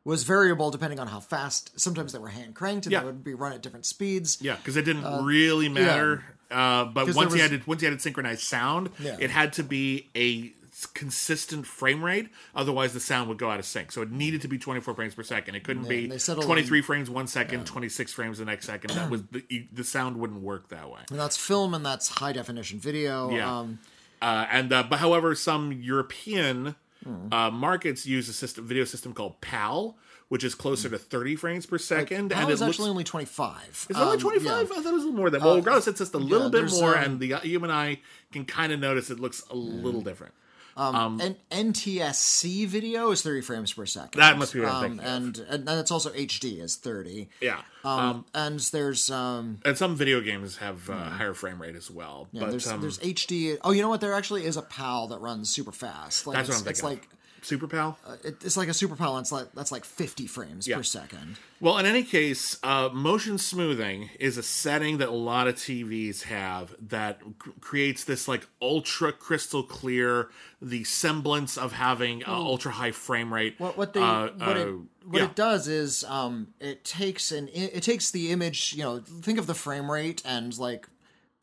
was variable depending on how fast. Sometimes they were hand cranked and Yeah. they would be run at different speeds. Yeah, because it didn't really matter. Uh, but once there you was- had once you had synchronized sound, Yeah. it had to be a consistent frame rate. Otherwise, the sound would go out of sync. So it needed to be 24 frames per second. It couldn't and be they settled 23 frames one second, 26 frames the next second. That was the, the sound wouldn't work that way. And that's film and that's high definition video. Yeah. Um, Uh, and uh, but however, some European Hmm. uh, markets use a system video system called PAL, which is closer to 30 frames per second, Pal and it is actually only 25. Is it only Um, 25? yeah. I thought it was a little more than Well, regardless, it's just a little bit more, um, and the human eye can kind of notice it looks a little different. And NTSC video is 30 frames per second. That must be what um, thinking of. and, and and it's also HD is 30. Yeah. Um, and there's um and some video games have uh, higher frame rate as well. yeah, but there's um, there's HD. Oh, you know what? There actually is a PAL that runs super fast. Like that's what I'm it's thinking. like of. Super PAL? it, it's like a super PAL. And it's like that's like 50 frames Yeah. per second. Well, in any case, uh, motion smoothing is a setting that a lot of TVs have that c- creates this like ultra crystal clear, the semblance of having uh, ultra high frame rate. What what they uh, what it uh, what yeah. it does is um it takes an it takes the image you know think of the frame rate and like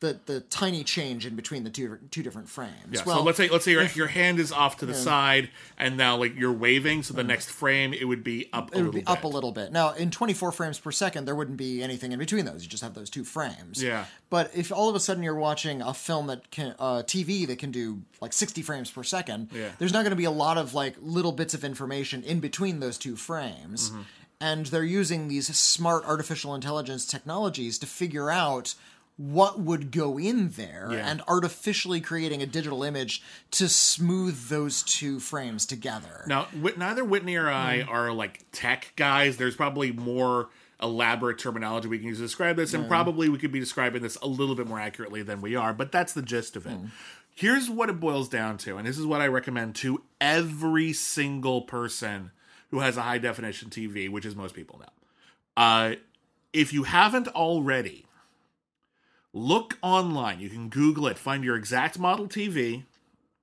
the the tiny change in between the two two different frames. Yeah, well, so let's say let's say your, your hand is off to the side, and now like you're waving. So the next frame, it would be up a it would little be bit. up a little bit. Now, in 24 frames per second, there wouldn't be anything in between those. You just have those two frames. Yeah. But if all of a sudden you're watching a film that can, uh, TV that can do like 60 frames per second, Yeah. there's not going to be a lot of like little bits of information in between those two frames. Mm-hmm. And they're using these smart artificial intelligence technologies to figure out what would go in there Yeah. and artificially creating a digital image to smooth those two frames together. Now, neither Witney or I mm. are like tech guys. There's probably more elaborate terminology we can use to describe this, and mm. probably we could be describing this a little bit more accurately than we are, but that's the gist of it. Mm. Here's what it boils down to, and this is what I recommend to every single person who has a high definition TV, which is most people now. Uh, if you haven't already, look online. You can Google it, find your exact model TV.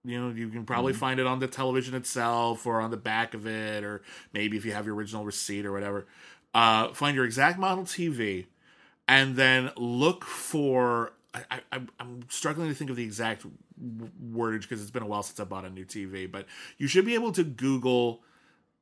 You know, you can probably find it on the television itself or on the back of it, or maybe if you have your original receipt or whatever. Uh, find your exact model TV, and then look for. I, I, I'm- struggling to think of the exact wordage because it's been a while since I bought a new TV, but you should be able to Google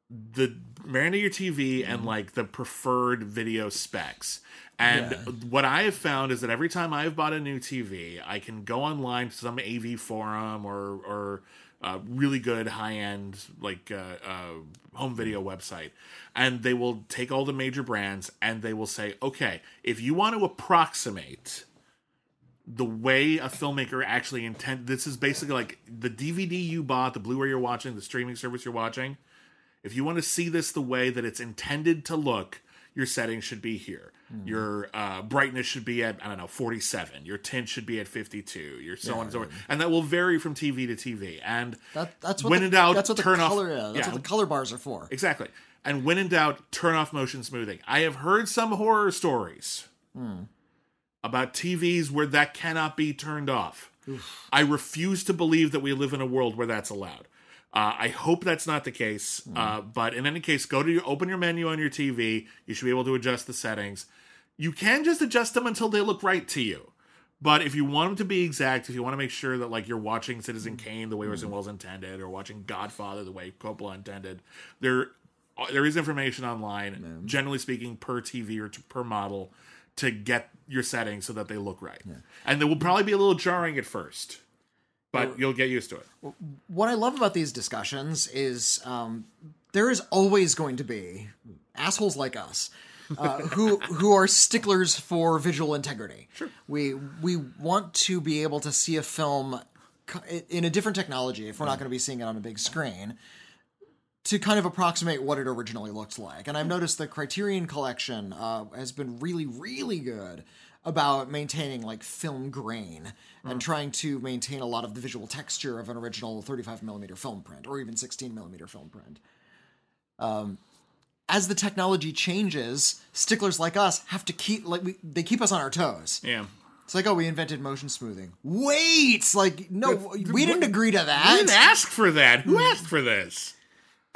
the brand of your TV and like the preferred video specs. And Yeah. what I have found is that every time I've bought a new TV, I can go online to some AV forum or or uh, really good high end like uh, uh, home video website, and they will take all the major brands and they will say, okay, if you want to approximate the way a filmmaker actually intend this is basically like the DVD you bought, the Blu-ray you're watching, the streaming service you're watching. If you want to see this the way that it's intended to look, your settings should be here. Your uh, brightness should be at I don't know 47. Your tint should be at 52. Your so on and so on, and that will vary from TV to TV. And That, that's what when the, in doubt, that's what the turn off- color. yeah, that's yeah. what the color bars are for. Exactly. And when in doubt, turn off motion smoothing. I have heard some horror stories about TVs where that cannot be turned off. I refuse to believe that we live in a world where that's allowed. Uh, I hope that's not the case. Uh, but in any case, go to your open your menu on your TV. You should be able to adjust the settings. You can just adjust them until they look right to you. But if you want them to be exact, if you want to make sure that like you're watching Citizen Kane the way Orson Welles intended, or watching Godfather the way Coppola intended, there uh, there is information online, generally speaking, per TV or to, per model, to get your settings so that they look right. And they will probably be a little jarring at first, but you'll get used to it. what I love about these discussions is um, there is always going to be assholes like us uh, who who are sticklers for visual integrity. Sure, we we want to be able to see a film in a different technology if we're not going to be seeing it on a big screen to kind of approximate what it originally looked like. And I've noticed the Criterion Collection uh, has been really, really good about maintaining like film grain and trying to maintain a lot of the visual texture of an original 35 millimeter film print or even 16 millimeter film print. Um, as the technology changes, sticklers like us have to keep like we, they keep us on our toes. Yeah. It's like, oh, we invented motion smoothing. Wait, like no, we didn't agree to that. didn't ask for that. Who asked for this?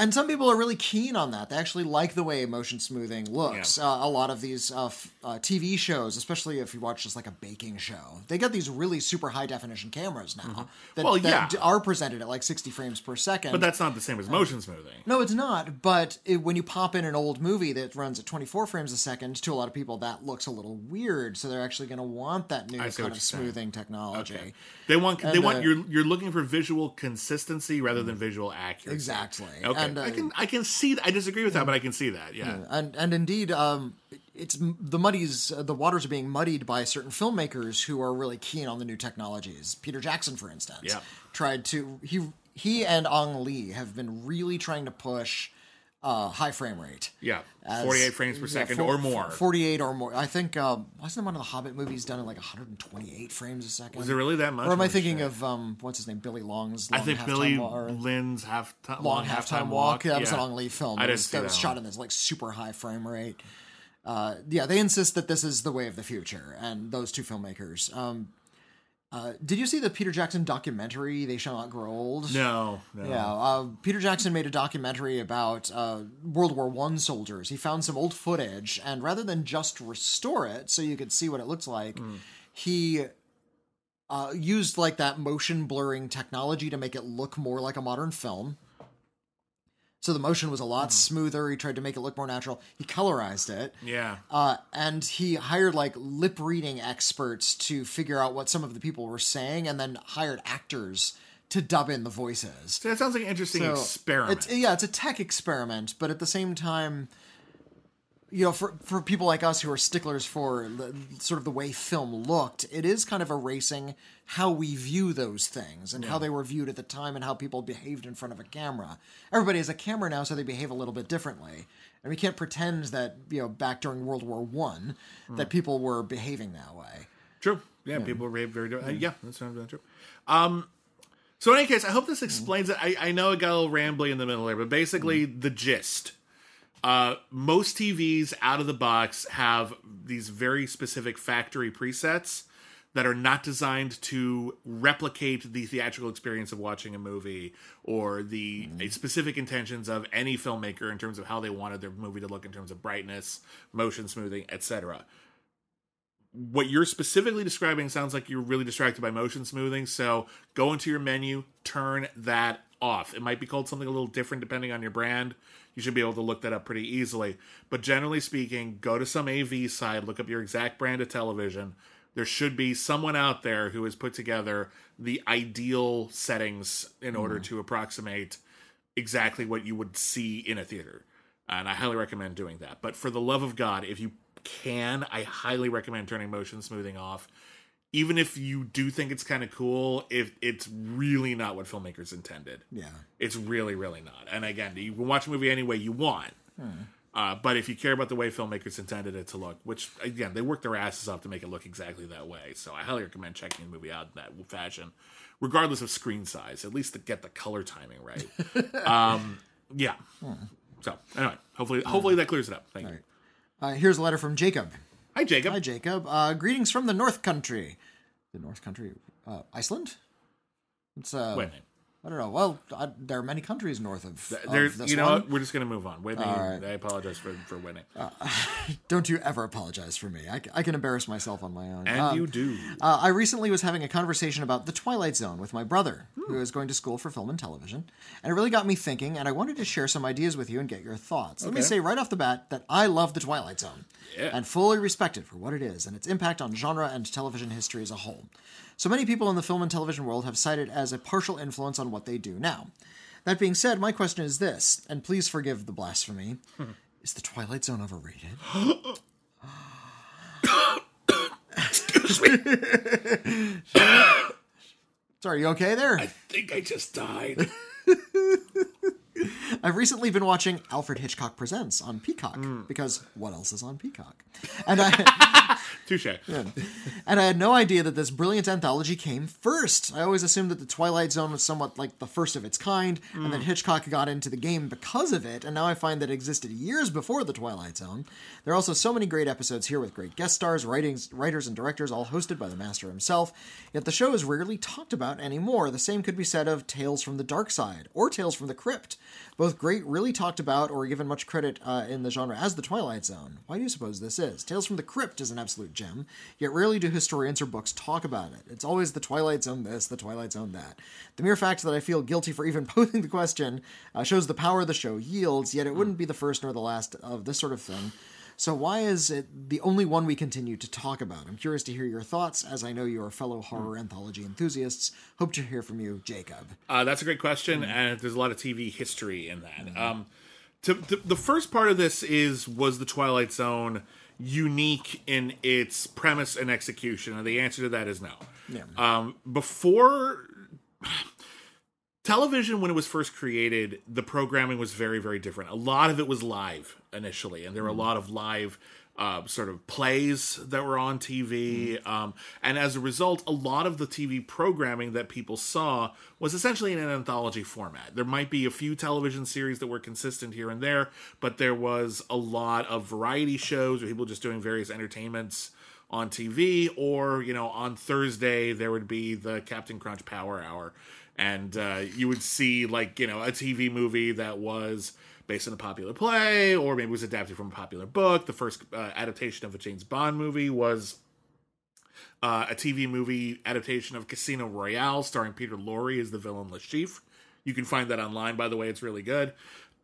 And some people are really keen on that. They actually like the way motion smoothing looks. Uh, a lot of these uh, f- uh, TV shows, especially if you watch just like a baking show, they got these really super high definition cameras now that, Well, that yeah. d- are presented at like 60 frames per second. But that's not the same as motion smoothing. no, it's not. But it, when you pop in an old movie that runs at 24 frames a second, to a lot of people that looks a little weird. So they're actually going to want that new kind of you're saying. smoothing technology. They want they want uh, you're you're looking for visual consistency rather than visual accuracy. Exactly. Okay. And, uh, I can I can see I disagree with that, but I can see that. Yeah. and and indeed, um, it's the muddies. Uh, the waters are being muddied by certain filmmakers who are really keen on the new technologies. Peter Jackson, for instance, Yeah. tried to he he and Ang Lee have been really trying to push uh, high frame rate. Yeah. as- 48 frames per yeah, second or more. 48 or more. I think um, wasn't one of the Hobbit movies done in like 128 frames a second? Is it really that much? Or am I thinking shit. of um, what's his name, Billy Long's? I Long think Halftime Billy Wa- or Lynn's half time long halftime walk. Yeah, that was yeah. an Ang Lee film. I It was, that was shot in this like super high frame rate. Uh, yeah, they insist that this is the way of the future, and those two filmmakers. Um, uh, did you see the Peter Jackson documentary? They shall not grow old. No, no. Yeah, uh, Peter Jackson made a documentary about uh, World War One soldiers. He found some old footage, and rather than just restore it so you could see what it looks like, he uh, used like that motion blurring technology to make it look more like a modern film. So the motion was a lot smoother. He tried to make it look more natural. He colorized it. Yeah. Uh, and he hired like lip reading experts to figure out what some of the people were saying, and then hired actors to dub in the voices. So that sounds like an interesting So, experiment. It's, yeah, it's a tech experiment, but at the same time, you know, for for people like us who are sticklers for the, sort of the way film looked, it is kind of erasing how we view those things and how they were viewed at the time and how people behaved in front of a camera. Everybody has a camera now, so they behave a little bit differently, and we can't pretend that you know back during World War One hmm. that people were behaving that way. True. Yeah, people rave very different. Uh, yeah, that sounds very true. Um, so in any case, I hope this explains it. I, I know it got a little rambly in the middle there, but basically hmm. the gist. Uh, most TVs out of the box have these very specific factory presets that are not designed to replicate the theatrical experience of watching a movie or the specific intentions of any filmmaker in terms of how they wanted their movie to look in terms of brightness, motion smoothing, etc what you're specifically describing sounds like you're really distracted by motion smoothing. So go into your menu, turn that off. It might be called something a little different depending on your brand. You should be able to look that up pretty easily. But generally speaking, go to some AV site, look up your exact brand of television. There should be someone out there who has put together the ideal settings in order hmm. to approximate exactly what you would see in a theater. And I highly recommend doing that. But for the love of God, if you can, I highly recommend turning motion smoothing off. Even if you do think it's kind of cool, if it's really not what filmmakers intended. Yeah. It's really, really not. And again, you can watch a movie any way you want. Uh, but if you care about the way filmmakers intended it to look, which again they work their asses off to make it look exactly that way, so I highly recommend checking the movie out in that fashion, regardless of screen size, at least to get the color timing right. um, yeah. So anyway, hopefully, hopefully that clears it up. Thank you. Uh, here's a letter from Jacob. Hi, Jacob. Hi, Jacob. Uh, greetings from the North Country. The North Country, uh, Iceland. It's uh, Wait, I don't know. Well, I, there are many countries north of, of there's, this you know one. what? We're just gonna move on. Witney, right. I apologize for for Witney, Don't you ever apologize for me. I can embarrass myself on my own. and Um, you do. Uh, I recently was having a conversation about The Twilight Zone with my brother, who is going to school for film and television, and it really got me thinking, and I wanted to share some ideas with you and get your thoughts. Let me say right off the bat that I love The Twilight Zone, Yeah. and fully respect it for what it is and its impact on genre and television history as a whole. So many people in the film and television world have cited as a partial influence on what they do now. That being said, my question is this, and please forgive the blasphemy. Is The Twilight Zone overrated? Excuse me. Sorry, you okay there? I think I just died. I've recently been watching Alfred Hitchcock Presents on Peacock hmm. because what else is on Peacock? And I Touche. and I had no idea that this brilliant anthology came first. I always assumed that the Twilight Zone was somewhat like the first of its kind, and that Hitchcock got into the game because of it. And now I find that it existed years before the Twilight Zone. There are also so many great episodes here with great guest stars, writings, writers, and directors, all hosted by the master himself. Yet the show is rarely talked about anymore. The same could be said of Tales from the Dark Side or Tales from the Crypt. Both great, really talked about or given much credit uh, in the genre as the Twilight Zone. Why do you suppose this is? Tales from the Crypt is an absolute gem, yet rarely do historians or books talk about it. It's always the Twilight Zone this, the Twilight Zone that. The mere fact that I feel guilty for even posing the question uh, shows the power the show yields, yet it wouldn't be the first nor the last of this sort of thing. So why is it the only one we continue to talk about? I'm curious to hear your thoughts, as I know you are fellow horror anthology enthusiasts. Hope to hear from you, Jacob. Uh, that's a great question, and there's a lot of TV history in that. Um, to, to, the first part of this is was the Twilight Zone unique in its premise and execution, and the answer to that is no. Yeah. Um, before television, when it was first created, the programming was very, very different. A lot of it was live initially, and there were a lot of live. Uh, sort of plays that were on TV, um, and as a result, a lot of the TV programming that people saw was essentially in an anthology format. There might be a few television series that were consistent here and there, but there was a lot of variety shows or people just doing various entertainments on TV, or you know, on Thursday there would be the Captain Crunch Power Hour, and uh, you would see like you know a TV movie that was based on a popular play, or maybe was adapted from a popular book. The first uh, adaptation of a James Bond movie was uh, a TV movie adaptation of Casino Royale, starring Peter Lorre as the villain Le You can find that online, by the way. It's really good.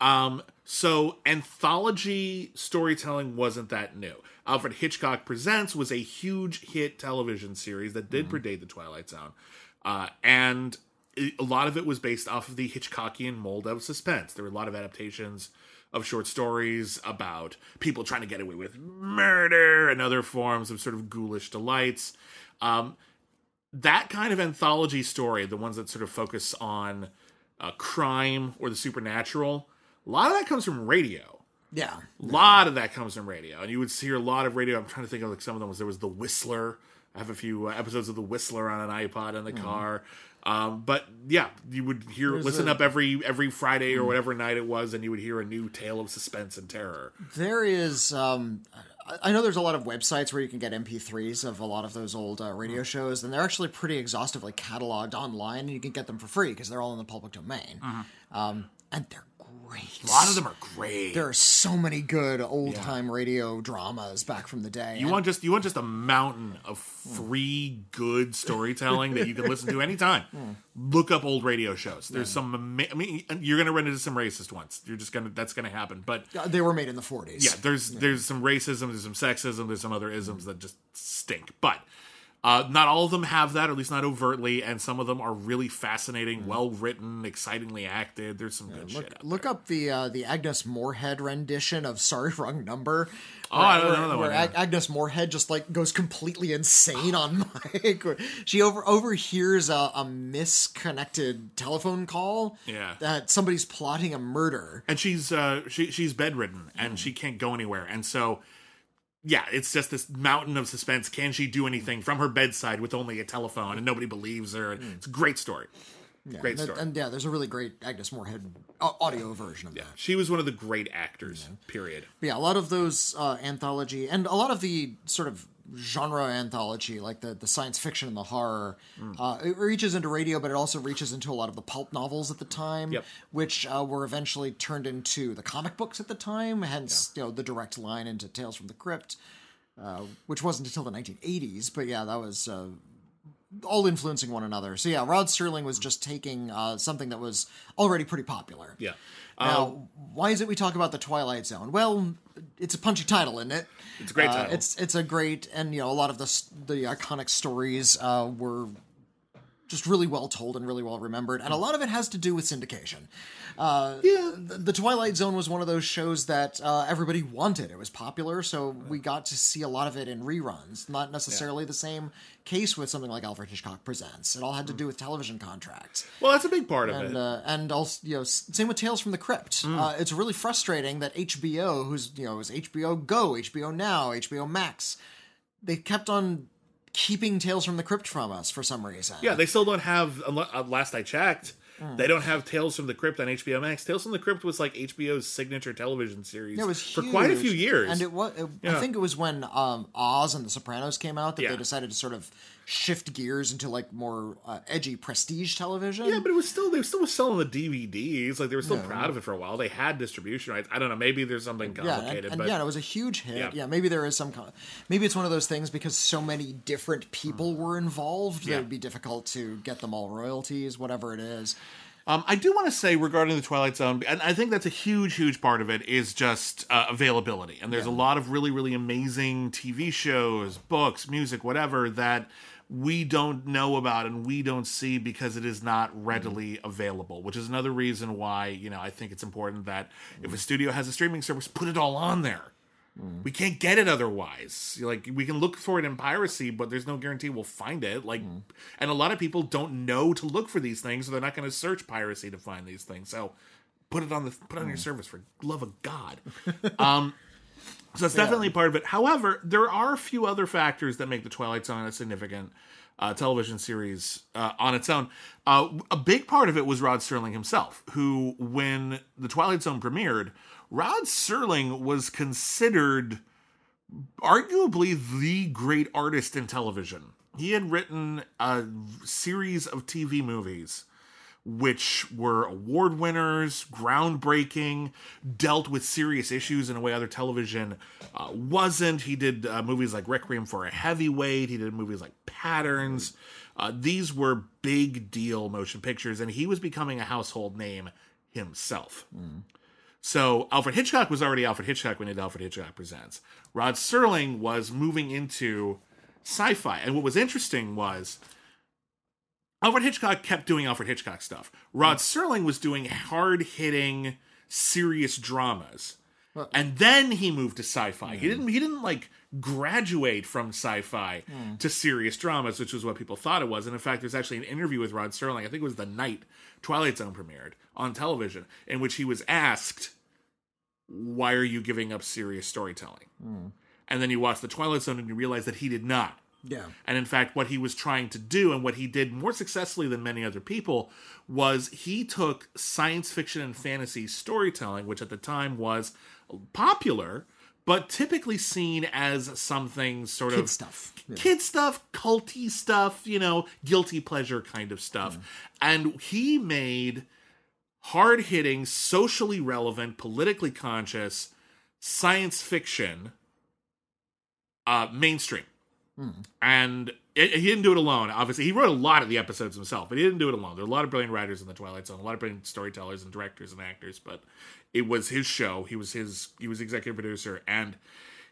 Um, so anthology storytelling wasn't that new. Alfred Hitchcock Presents was a huge hit television series that did predate the Twilight Zone, uh, and it- a lot of it was based off of the Hitchcockian mold of suspense. There were a lot of adaptations of short stories about people trying to get away with murder and other forms of sort of ghoulish delights. Um, that kind of anthology story, the ones that sort of focus on uh, crime or the supernatural, a lot of that comes from radio. Yeah. A lot of that comes from radio, and you would hear a lot of radio. I'm trying to think of like some of them. Was there was the Whistler? I have a few uh, episodes of the Whistler on an iPod in the car. Um, but yeah, you would hear There's listen a- up every every Friday or whatever night it was, and you would hear a new tale of suspense and terror. There is. Um, I- know there's a lot of websites where you can get MP3s of a lot of those old uh, radio shows, and they're actually pretty exhaustively cataloged online, and you can get them for free because they're all in the public domain. Um, and they're great. A lot of them are great. There are so many good old time radio dramas back from the day. You want just you want just a mountain of free good storytelling that you can listen to anytime. Look up old radio shows. There's some. ama- I mean, you're gonna run into some racist ones. You're just gonna that's gonna happen. But Uh, they were made in the 40s. yeah, there's there's some racism, there's some sexism, there's some other isms that just stink. But uh, not all of them have that, or at least not overtly, and some of them are really fascinating, well written, excitingly acted. There's some good shit. Look, Out look up the uh, the Agnes Moorehead rendition of "Sorry Wrong Number." Oh, I don't where, know that where one, Ag- Agnes Moorehead just like goes completely insane on mic. she over overhears a, a misconnected telephone call. Yeah. that somebody's plotting a murder. and she's uh she she's bedridden and she can't go anywhere and so yeah it's just this mountain of suspense. Can she do anything from her bedside with only a telephone and nobody believes her? And it's a great story. Great and, story. and yeah, there's a really great Agnes Moorehead audio version of that. Yeah. She was one of the great actors period. But yeah, a lot of those uh, anthology and a lot of the sort of genre anthology, like the, the science fiction and the horror, Mm. uh, it reaches into radio, but it also reaches into a lot of the pulp novels at the time, Yep. which uh, were eventually turned into the comic books at the time. Hence, you know, the direct line into Tales from the Crypt, uh, which wasn't until the 1980s. But yeah, that was. Uh, all influencing one another. So yeah, Rod Serling was just taking uh, something that was already pretty popular. yeah Now, why is it we talk about the Twilight Zone? Well, it's a punchy title, isn't it? It's a great Uh. It's it's a great, and you know, a lot of the the iconic stories uh, were just really well told and really well remembered, and a lot of it has to do with syndication. Uh, yeah the, the Twilight Zone was one of those shows that uh, everybody wanted. It was popular, so we got to see a lot of it in reruns. Not necessarily the same case with something like Alfred Hitchcock Presents. It all had to do with television contracts well that's a big part of it uh, and also you know same with Tales from the Crypt. Uh, it's really frustrating that HBO, who's you know it was HBO Go, HBO Now, HBO Max, they kept on keeping Tales from the Crypt from us for some reason. yeah they still don't have uh, last i checked Hmm. they don't have Tales from the Crypt on HBO Max. Tales from the Crypt was like HBO's signature television series It was for quite a few years. and it was. It, Yeah. I think it was when um, Oz and The Sopranos came out that Yeah. they decided to sort of shift gears into like more uh, edgy prestige television. Yeah, but it was still they were still selling the DVDs. Like they were still proud of it for a while. They had distribution rights. I don't know. Maybe there's something complicated. yeah, and, and but yeah, it was a huge hit. Yeah. Yeah. maybe there is some. Kind maybe it's one of those things because so many different people were involved that Yeah. it would be difficult to get them all royalties, whatever it is. um, I do want to say regarding the Twilight Zone, and I think that's a huge, huge part of it is just uh, availability. And there's a lot of really, really amazing TV shows, books, music, whatever that we don't know about and we don't see because it is not mm-hmm. readily available. Which is another reason why you know I think it's important that if a mm-hmm. studio has a streaming service, put it all on there. Mm-hmm. We can't get it otherwise. Like we can look for it in piracy, but there's no guarantee we'll find it. Like, and a lot of people don't know to look for these things, so they're not going to search piracy to find these things. So, put it on the put it on your mm. service for love of God. um, so that's definitely part of it. However, there are a few other factors that make the Twilight Zone a significant uh, television series uh, on its own. Uh, a big part of it was Rod Serling himself, who, when the Twilight Zone premiered, Rod Serling was considered arguably the great artist in television. He had written a series of TV movies which were award winners, groundbreaking, dealt with serious issues in a way other television uh, wasn't. He did uh, movies like Requiem for a Heavyweight, he did movies like Patterns. Uh, these were big deal motion pictures, and he was becoming a household name himself. So Alfred Hitchcock was already Alfred Hitchcock when he did Alfred Hitchcock Presents. Rod Serling was moving into sci-fi, and what was interesting was Alfred Hitchcock kept doing Alfred Hitchcock stuff. Rod Serling was doing hard-hitting serious dramas. and then he moved to sci-fi. He hmm. didn't he didn't like graduate from sci-fi hmm. to serious dramas, which was what people thought it was. And in fact, there's actually an interview with Rod Serling. I think it was the night Twilight Zone premiered on television, in which he was asked, "Why are you giving up serious storytelling?" Hmm. And then you watch the Twilight Zone and you realize that he did not. Yeah. And in fact, what he was trying to do, and what he did more successfully than many other people, was he took science fiction and fantasy storytelling, which at the time was popular, but typically seen as something sort Kid of stuff. Yeah. kid stuff, culty stuff, you know, guilty pleasure kind of stuff. And he made hard hitting, socially relevant, politically conscious science fiction uh, mainstream. And it, he didn't do it alone. Obviously, he wrote a lot of the episodes himself, but he didn't do it alone. There are a lot of brilliant writers in the Twilight Zone, a lot of brilliant storytellers and directors and actors. But it was his show. He was his. He was executive producer, and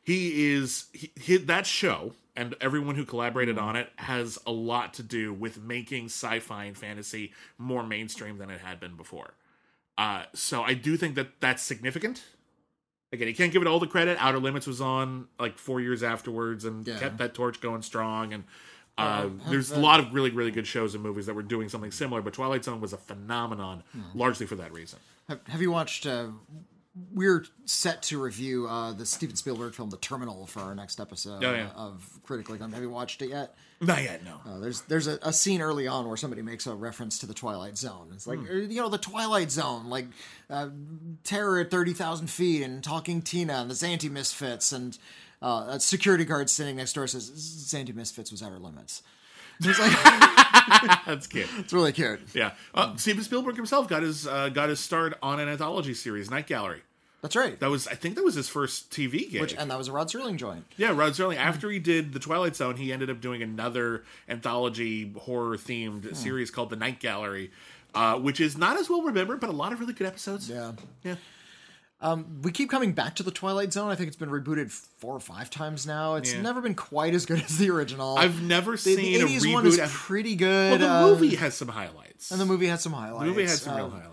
he is he, he, that show and everyone who collaborated on it has a lot to do with making sci-fi and fantasy more mainstream than it had been before. Uh, so I do think that that's significant. Again, you can't give it all the credit. Outer Limits was on like four years afterwards and Yeah. kept that torch going strong. And uh, Um, there's a lot of really, really good shows and movies that were doing something similar. But Twilight Zone was a phenomenon, Hmm. largely for that reason. Have, have you watched? Uh, we're set to review uh, the Steven Spielberg film The Terminal for our next episode Oh, yeah. of Critically Acclaimed. Have you watched it yet? Not yet, no. Uh, there's there's a, a scene early on where somebody makes a reference to the Twilight Zone. It's like er, you know the Twilight Zone, like uh, terror at thirty thousand feet, and talking Tina and the Zanti Misfits, and uh, a security guard sitting next door says Zanti Misfits was outer limits. It's like That's cute. it's really cute. Yeah, uh, Steven Spielberg himself got his uh, got his start on an anthology series, Night Gallery. That's right. That was, I think, that was his first TV gig. Which and that was a Rod Serling joint. yeah, Rod Serling. After he did the Twilight Zone, he ended up doing another anthology horror themed Hmm. series called the Night Gallery, uh, which is not as well remembered, but a lot of really good episodes. Yeah. yeah. We keep coming back to the Twilight Zone. I think it's been rebooted four or five times now. It's Yeah. never been quite as good as the original. I've never the, seen the a 80s one is pretty well, good. the uh, movie has some highlights. and the movie had some highlights. The movie had some Uh, real highlights.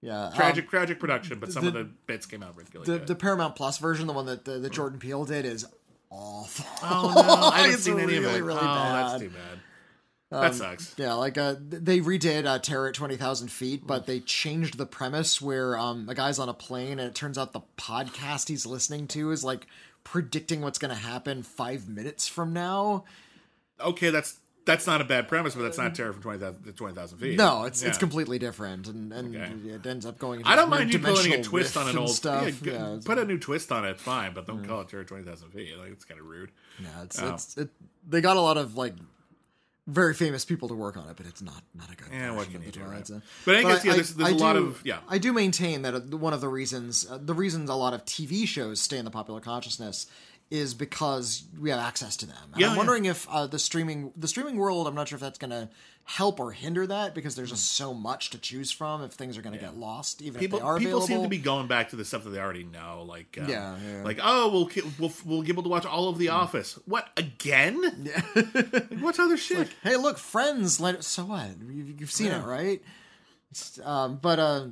Yeah, um, Tragic, tragic production, but some of the- the bits came out really the, good. the Paramount Plus version, the one that the, that Jordan Peele did, is awful. oh no, I haven't seen any of really, it. really oh, that's too bad. that sucks. Yeah, like uh, they redid uh, Terror at Twenty Thousand Feet, but they changed the premise where um, a guy's on a plane, and it turns out the podcast he's listening to is like predicting what's going to happen five minutes from now. Okay, that's that's not a bad premise, but that's not Terror from 20,000 to 20,000 feet. No, it's it's completely different, and and Okay. it ends up going. Into I don't mind you putting a twist on an old stuff. Yeah, Yeah, put a new twist on it, fine, but don't call it Terror 20,000 feet. Like it's kind of rude. yeah, it's, Oh. it's it, they got a lot of like very famous people to work on it, but it's not not a good. Yeah, what version can of you the do, right? Zone. But I guess, yeah, there's- there's a lot do- of- yeah. I do maintain that uh, one of the reasons uh, the reasons a lot of TV shows stay in the popular consciousness is because we have access to them. And Yeah, I'm yeah. wondering if uh, the streaming the streaming world. I'm not sure if that's going to help or hinder that because there's just so much to choose from. If things are going to get lost, even People if they are people available. seem to be going back to the stuff that they already know, like um, Yeah, yeah. like oh we'll we'll we'll be able to watch all of The Office. What again? Yeah, like, what's other shit? hey, look, Friends. Let so what? You've, you've seen Yeah. it, right? Um, but uh,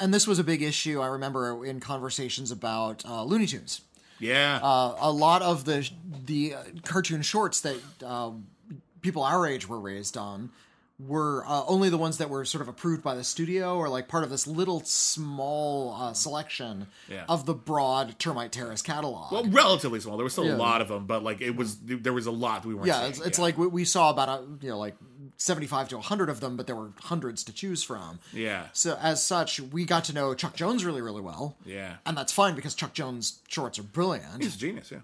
and this was a big issue. I remember in conversations about uh, Looney Tunes. Yeah, Uh, a lot of the the cartoon shorts that uh, people our age were raised on were uh, only the ones that were sort of approved by the studio or like part of this little small uh, selection Yeah. of the broad Termite Terrace catalog. well, relatively small. There was still Yeah. a lot of them, but like it was there was a lot that we weren't. yeah, seeing. it's, it's like we, we saw about a, you know like seventy five to hundred of them, but there were hundreds to choose from. yeah, So as such, we got to know Chuck Jones really really well. yeah. And that's fine because Chuck Jones shorts are brilliant. He's a genius. Yeah.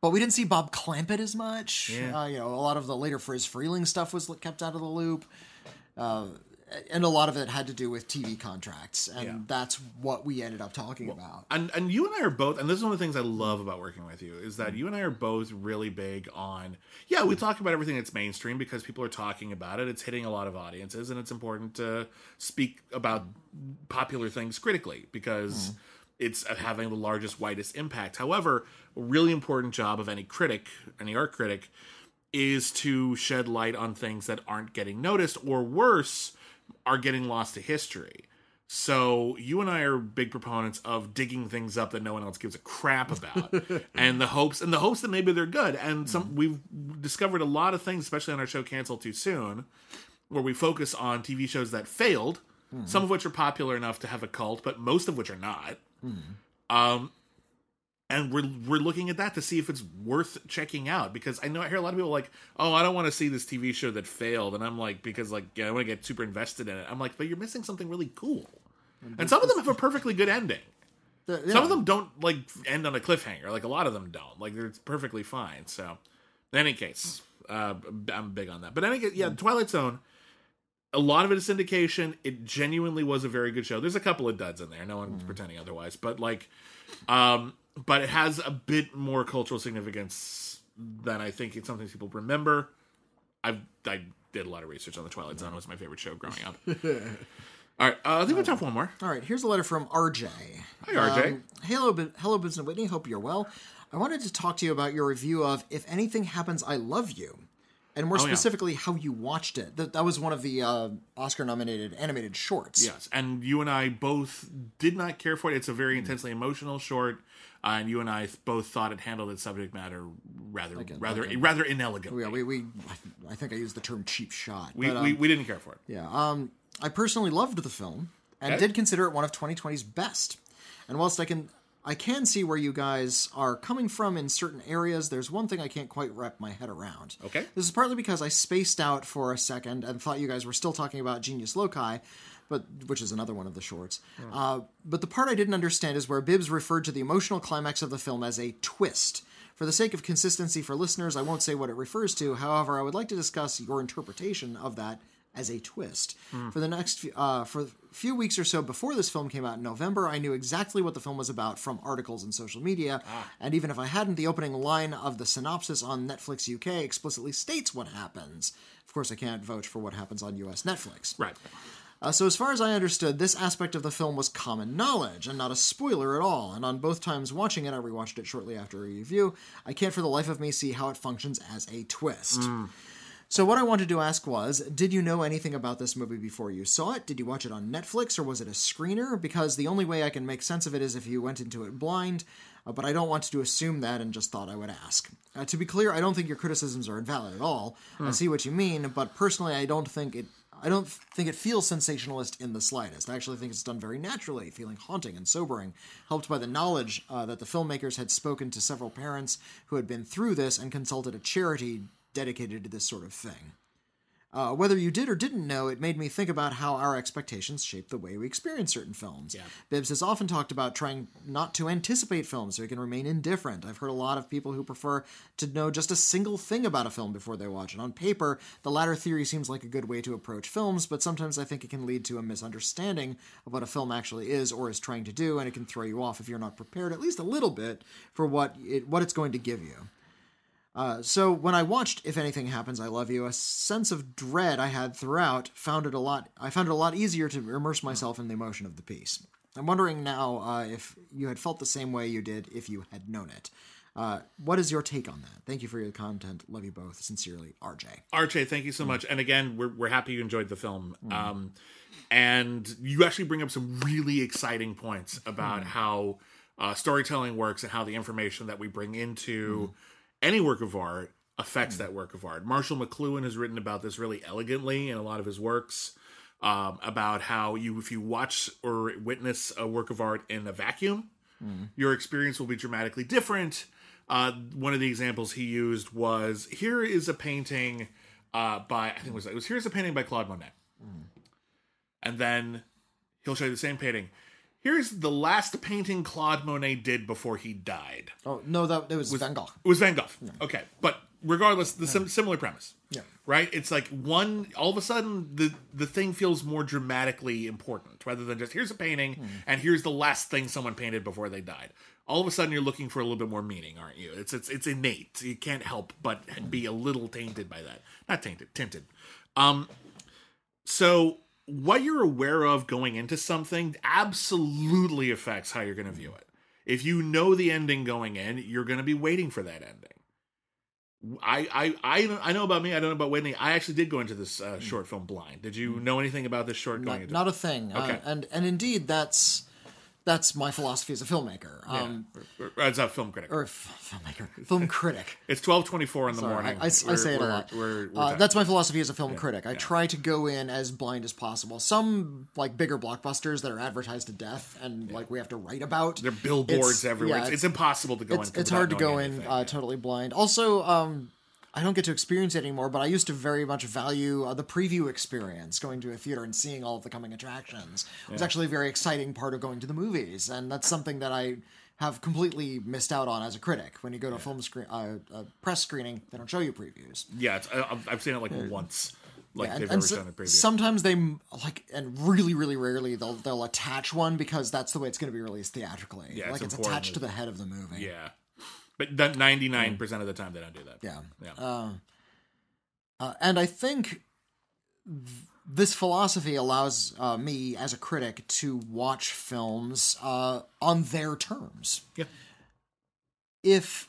But we didn't see Bob Clampett as much. Yeah. Uh, you know, a lot of the later Friz Freleng stuff was kept out of the loop. Uh, and a lot of it had to do with TV contracts. And Yeah. that's what we ended up talking about. and and you and I are both, and this is one of the things I love about working with you is that you and I are both really big on. Yeah, we talk about everything that's mainstream because people are talking about it. It's hitting a lot of audiences, and it's important to speak about popular things critically because mm-hmm. it's having the largest, widest impact. However, a really important job of any critic, any art critic, is to shed light on things that aren't getting noticed, or worse, are getting lost to history. So you and I are big proponents of digging things up that no one else gives a crap about, and the hopes and the hopes that maybe they're good. And mm-hmm. some we've discovered a lot of things, especially on our show "Cancel Too Soon," where we focus on TV shows that failed, mm-hmm. some of which are popular enough to have a cult, but most of which are not. Mm-hmm. Um, and we're we're looking at that to see if it's worth checking out because I know I hear a lot of people like, oh, I don't want to see this TV show that failed, and I'm like, because like yeah, I want to get super invested in it. I'm like, but you're missing something really cool, and some of them have a perfectly good ending. The- Some of them don't like end on a cliffhanger. Like a lot of them don't. Like they're perfectly fine. So, in any case, uh, I'm big on that. But any case, yeah, Twilight Zone. A lot of it is syndication. It genuinely was a very good show. There's a couple of duds in there. No one's pretending otherwise. But like, um, but it has a bit more cultural significance than I think it's something people remember. I I did a lot of research on the Twilight Zone. It was my favorite show growing up. All right, uh, I think we have time for one more. All right, here's a letter from RJ. Hi, RJ. Um, hello, hello, Boots and Witney. Hope you're well. I wanted to talk to you about your review of If Anything Happens, I Love You, and more Oh, yeah. specifically, how you watched it. That, that was one of the uh, Oscar-nominated animated shorts. Yes, and you and I both did not care for it. It's a very intensely emotional short, uh, and you and I both thought it handled its subject matter rather, rather, rather inelegantly. Yeah, we, we I think I used the term cheap shot. we, but, um, we, we didn't care for it. Yeah. Um, I personally loved the film and Okay. did consider it one of 2020's best. And whilst I can I can see where you guys are coming from in certain areas, there's one thing I can't quite wrap my head around. Okay. This is partly because I spaced out for a second and thought you guys were still talking about Genius Loci, but which is another one of the shorts. Uh, but the part I didn't understand is where Bibbs referred to the emotional climax of the film as a twist. For the sake of consistency for listeners, I won't say what it refers to. However, I would like to discuss your interpretation of that as a twist. For the next uh, for few weeks or so before this film came out in November, I knew exactly what the film was about from articles and social media. And even if I hadn't, the opening line of the synopsis on Netflix UK explicitly states what happens. Of course, I can't vouch for what happens on US Netflix. Right. Uh, so, as far as I understood, this aspect of the film was common knowledge and not a spoiler at all. And on both times watching it, I rewatched it shortly after a review. I can't for the life of me see how it functions as a twist. So, what I wanted to ask was Did you know anything about this movie before you saw it? Did you watch it on Netflix or was it a screener? Because the only way I can make sense of it is if you went into it blind, uh, but I don't want to assume that and just thought I would ask. Uh, to be clear, I don't think your criticisms are invalid at all. I see what you mean, but personally, I don't think it. I don't think it feels sensationalist in the slightest. I actually think it's done very naturally, feeling haunting and sobering, helped by the knowledge uh, that the filmmakers had spoken to several parents who had been through this and consulted a charity dedicated to this sort of thing. Uh, whether you did or didn't know, it made me think about how our expectations shape the way we experience certain films. Bibbs has often talked about trying not to anticipate films so he can remain indifferent. I've heard a lot of people who prefer to know just a single thing about a film before they watch it. On paper, the latter theory seems like a good way to approach films, but sometimes I think it can lead to a misunderstanding of what a film actually is or is trying to do, and it can throw you off if you're not prepared at least a little bit for what it, what it's going to give you. Uh, so when I watched If Anything Happens, I Love You, a sense of dread I had throughout found it a lot. I found it a lot easier to immerse myself in the emotion of the piece. I'm wondering now uh, if you had felt the same way you did if you had known it. Uh, what is your take on that? Thank you for your content. Love you both. Sincerely, RJ. RJ, thank you so much. And again, we're we're happy you enjoyed the film. Um, and you actually bring up some really exciting points about how uh, storytelling works and how the information that we bring into any work of art affects that work of art. Marshall McLuhan has written about this really elegantly in a lot of his works. Um, about how you, if you watch or witness a work of art in a vacuum, your experience will be dramatically different. Uh, one of the examples he used was here is a painting uh, by I think it was it was here's a painting by Claude Monet, and then he'll show you the same painting. Here's the last painting Claude Monet did before he died. Oh no, that it was, Van Gogh. It was Van Gogh. Okay, but regardless, the sim- similar premise. Yeah. Right. It's like one. All of a sudden, the the thing feels more dramatically important rather than just here's a painting Hmm. and here's the last thing someone painted before they died. All of a sudden, you're looking for a little bit more meaning, aren't you? It's it's it's innate. You can't help but be a little tainted by that. Not tainted, tinted. Um. So what you're aware of going into something absolutely affects how you're going to view it. If you know the ending going in, you're going to be waiting for that ending. I, I I I know about me. I don't know about Witney. I actually did go into this uh, short film blind. Did you know anything about this short going Not, into? not a thing. Okay. Uh, and and indeed, that's that's my philosophy as a filmmaker. Um, Or- or as a film critic, or f- filmmaker, film critic. it's twelve twenty four in the Sorry, morning. I, I- I say it a lot. We're, we're Uh, that's my philosophy as a film critic. I try to go in as blind as possible. Some like bigger blockbusters that are advertised to death and like we have to write about. there are billboards it's- everywhere. yeah, it's, it's impossible to go it's, in. it's hard to go in uh, totally blind. Also, um, I don't get to experience it anymore, but I used to very much value uh, the preview experience, going to a theater and seeing all of the coming attractions. It was actually a very exciting part of going to the movies, and that's something that I have completely missed out on as a critic. When you go to a film screen, uh, a press screening, they don't show you previews. yeah, it's, I, I've- I've seen it like once. Like And, they've and ever so- shown a preview. sometimes they like, and really, really rarely they'll they'll attach one because that's the way it's going to be released theatrically. Yeah, like it's important attached to the head of the movie. yeah, but ninety nine percent of the time they don't do that. Yeah. yeah. Uh, and I think th- this philosophy allows uh, me as a critic to watch films uh, on their terms. Yeah. If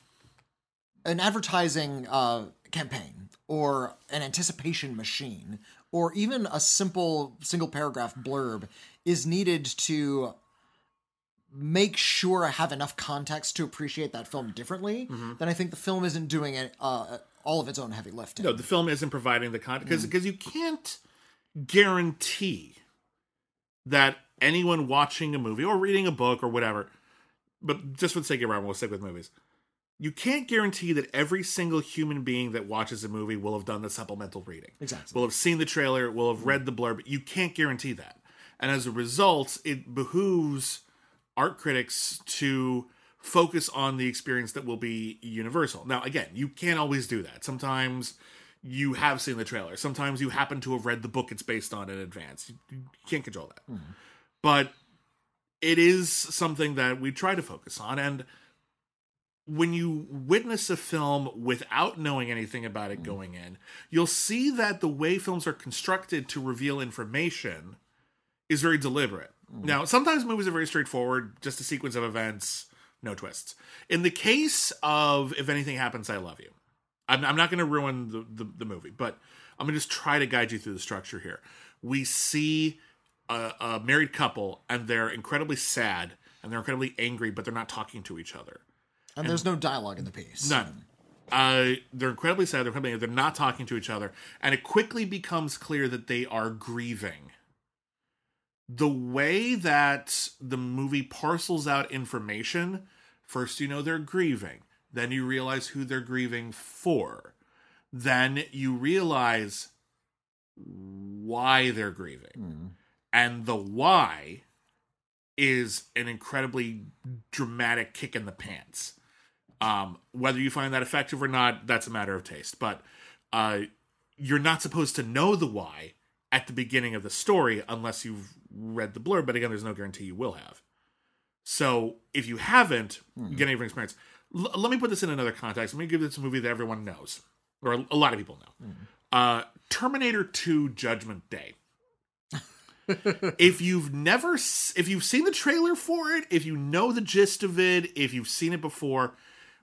an advertising uh, campaign or an anticipation machine or even a simple single paragraph blurb is needed to make sure I have enough context to appreciate that film differently, then I think the film isn't doing it uh, all of its own heavy lifting. No, the film isn't providing the context Mm. because because you can't guarantee that anyone watching a movie or reading a book or whatever. But just for the sake of argument, we'll stick with movies. You can't guarantee that every single human being that watches a movie will have done the supplemental reading. Exactly. Will have seen the trailer, will have read the blurb. You can't guarantee that. And as a result, it behooves art critics to focus on the experience that will be universal. Now, again, you can't always do that. Sometimes you have seen the trailer. Sometimes you happen to have read the book it's based on in advance. You, you can't control that. Hmm. But it is something that we try to focus on. And when you witness a film without knowing anything about it hmm. going in, you'll see that the way films are constructed to reveal information is very deliberate. Now, sometimes movies are very straightforward, just a sequence of events, no twists. In the case of If Anything Happens, I Love You, I'm, I'm not going to ruin the, the, the movie, but I'm going to just try to guide you through the structure here. We see a, a married couple, and they're incredibly sad, and they're incredibly angry, but they're not talking to each other. and there's no dialogue in the piece. None. Uh, they're incredibly sad. They're incredibly, they're not talking to each other, and it quickly becomes clear that they are grieving. The way that the movie parcels out information, first you know they're grieving, then you realize who they're grieving for, then you realize why they're grieving, and the why is an incredibly dramatic kick in the pants. Um, whether you find that effective or not, that's a matter of taste. But uh, you're not supposed to know the why at the beginning of the story unless you've read the blurb. But again, there's no guarantee you will have. So if you haven't, you get any different experience. L- let me put this in another context. Let me give this a movie that everyone knows, or a, a lot of people know. Hmm. Uh, Terminator 2 Judgment Day. if you've never if you've seen the trailer for it if you know the gist of it if you've seen it before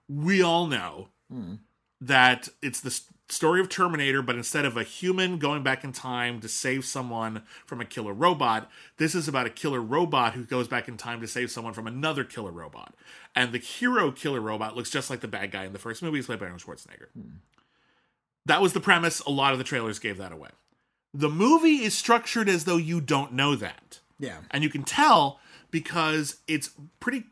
we all know hmm. that it's the s- story of terminator but instead of a human going back in time to save someone from a killer robot this is about a killer robot who goes back in time to save someone from another killer robot and the hero killer robot looks just like the bad guy in the first movie he's played by arnold schwarzenegger that was the premise a lot of the trailers gave that away the movie is structured as though you don't know that. Yeah. And you can tell because it's pretty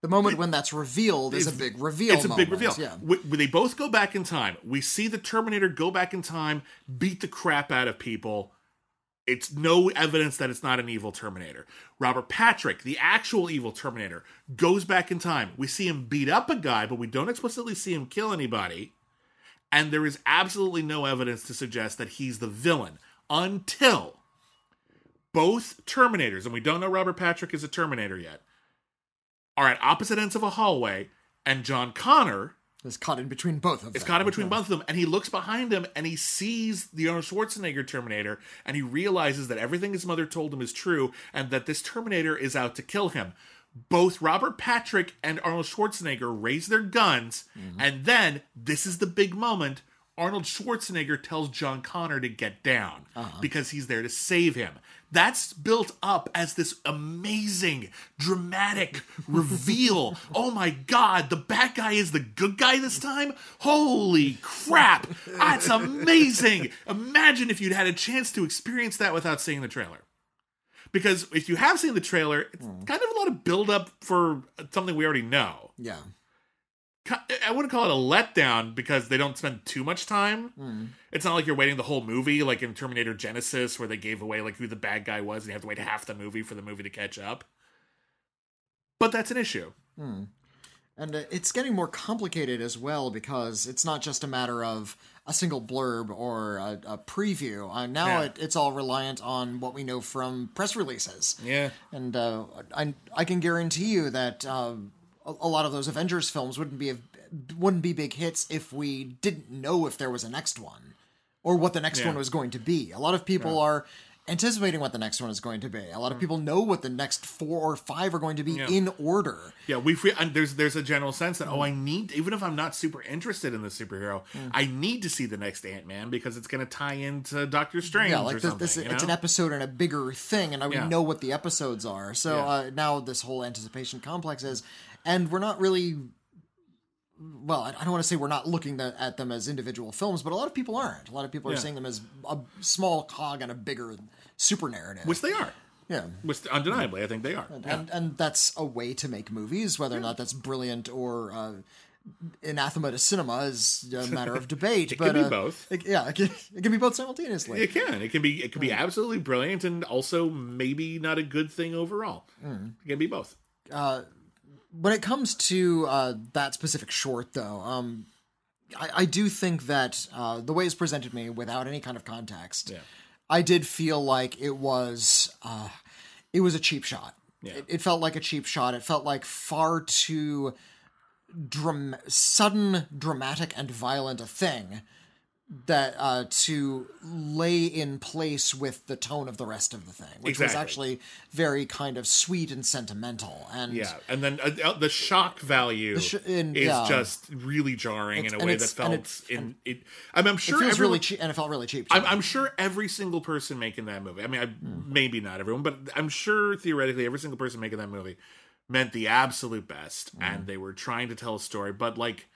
The moment when that's revealed is a big reveal. it's a big reveal. Yeah. W- they both go back in time. We see the Terminator go back in time, beat the crap out of people. It's no evidence that it's not an evil Terminator. Robert Patrick, the actual evil Terminator, goes back in time. We see him beat up a guy, but we don't explicitly see him kill anybody. And there is absolutely no evidence to suggest that he's the villain until both Terminators, and we don't know Robert Patrick is a Terminator yet, are at opposite ends of a hallway, and John Connor is caught in between both of them. is caught in between both of them, and he looks behind him and he sees the Arnold Schwarzenegger Terminator, and he realizes that everything his mother told him is true, and that this Terminator is out to kill him. both Robert Patrick and Arnold Schwarzenegger raise their guns, mm-hmm. and then this is the big moment. Arnold Schwarzenegger tells John Connor to get down uh-huh. because he's there to save him. That's built up as this amazing, dramatic reveal. oh my god, the bad guy is the good guy this time? Holy crap! That's amazing! Imagine if you'd had a chance to experience that without seeing the trailer because if you have seen the trailer, it's hmm. kind of a lot of build up for something we already know. Yeah. I wouldn't call it a letdown because they don't spend too much time. It's not like you're waiting the whole movie, like in Terminator Genisys, where they gave away like who the bad guy was, and you have to wait half the movie for the movie to catch up. But that's an issue. And uh, it's getting more complicated as well because it's not just a matter of a single blurb or a, a preview. Uh, now Yeah. it, it's all reliant on what we know from press releases. Yeah. And uh, I, I can guarantee you that uh, a, a lot of those Avengers films wouldn't be a, wouldn't be big hits if we didn't know if there was a next one or what the next Yeah. one was going to be. A lot of people are anticipating what the next one is going to be. A lot of mm. people know what the next four or five are going to be Yeah. in order. Yeah, we feel and there's there's a general sense that oh, I mm. need even if I'm not super interested in the superhero, mm. I need to see the next Ant Man because it's going to tie into Doctor Strange Yeah, or like this, something. this you it's an episode and a bigger thing, and I Yeah. know what the episodes are. So Yeah. uh, now this whole anticipation complex is, and we're not really. Well, I don't want to say we're not looking at them as individual films, but a lot of people aren't. A lot of people are Yeah. seeing them as a small cog in a bigger super narrative. which they are. yeah, Which undeniably, I think they are. Yeah. and and that's a way to make movies. Whether or not that's brilliant or uh, anathema to cinema is a matter of debate. It but can be uh, both. it- yeah, it can, it can be both simultaneously. It can. It can be. It can be absolutely brilliant, and also maybe not a good thing overall. It can be both. When it comes to uh, that specific short, though, um, I, I do think that uh, the way it's presented me, without any kind of context, Yeah. I did feel like it was uh, it was a cheap shot. Yeah. It, it felt like a cheap shot. It felt like far too dram- sudden, dramatic, and violent a thing that uh, to lay in place with the tone of the rest of the thing, which was actually very kind of sweet and sentimental. And Yeah, and then uh, uh, the shock value sh- in- is yeah. just really jarring in a way that felt it- in it. I'm, I'm it sure feels everyone, really cheap, and it felt really cheap. I'm. I'm sure every single person making that movie. I mean, I, Hmm. maybe not everyone, but I'm sure theoretically every single person making that movie meant the absolute best, Hmm. and they were trying to tell a story. But like,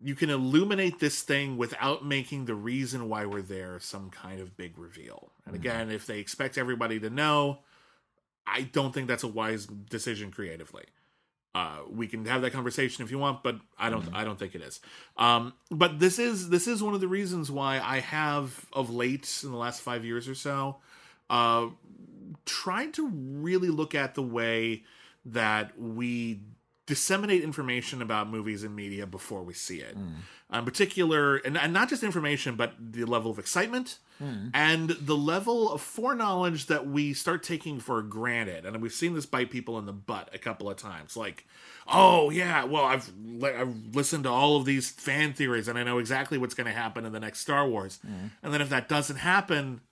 you can illuminate this thing without making the reason why we're there some kind of big reveal. And again, if they expect everybody to know, I don't think that's a wise decision creatively. Uh, we can have that conversation if you want, but I don't. I don't think it is. Um, but this is this is one of the reasons why I have of late in the last five years or so uh, tried to really look at the way that we disseminate information about movies and media before we see it. Hmm. In particular, and, and not just information, but the level of excitement hmm. and the level of foreknowledge that we start taking for granted. And we've seen this bite people in the butt a couple of times. Like, oh, yeah, well, I've, I've listened to all of these fan theories and I know exactly what's going to happen in the next Star Wars. Hmm. And then if that doesn't happen,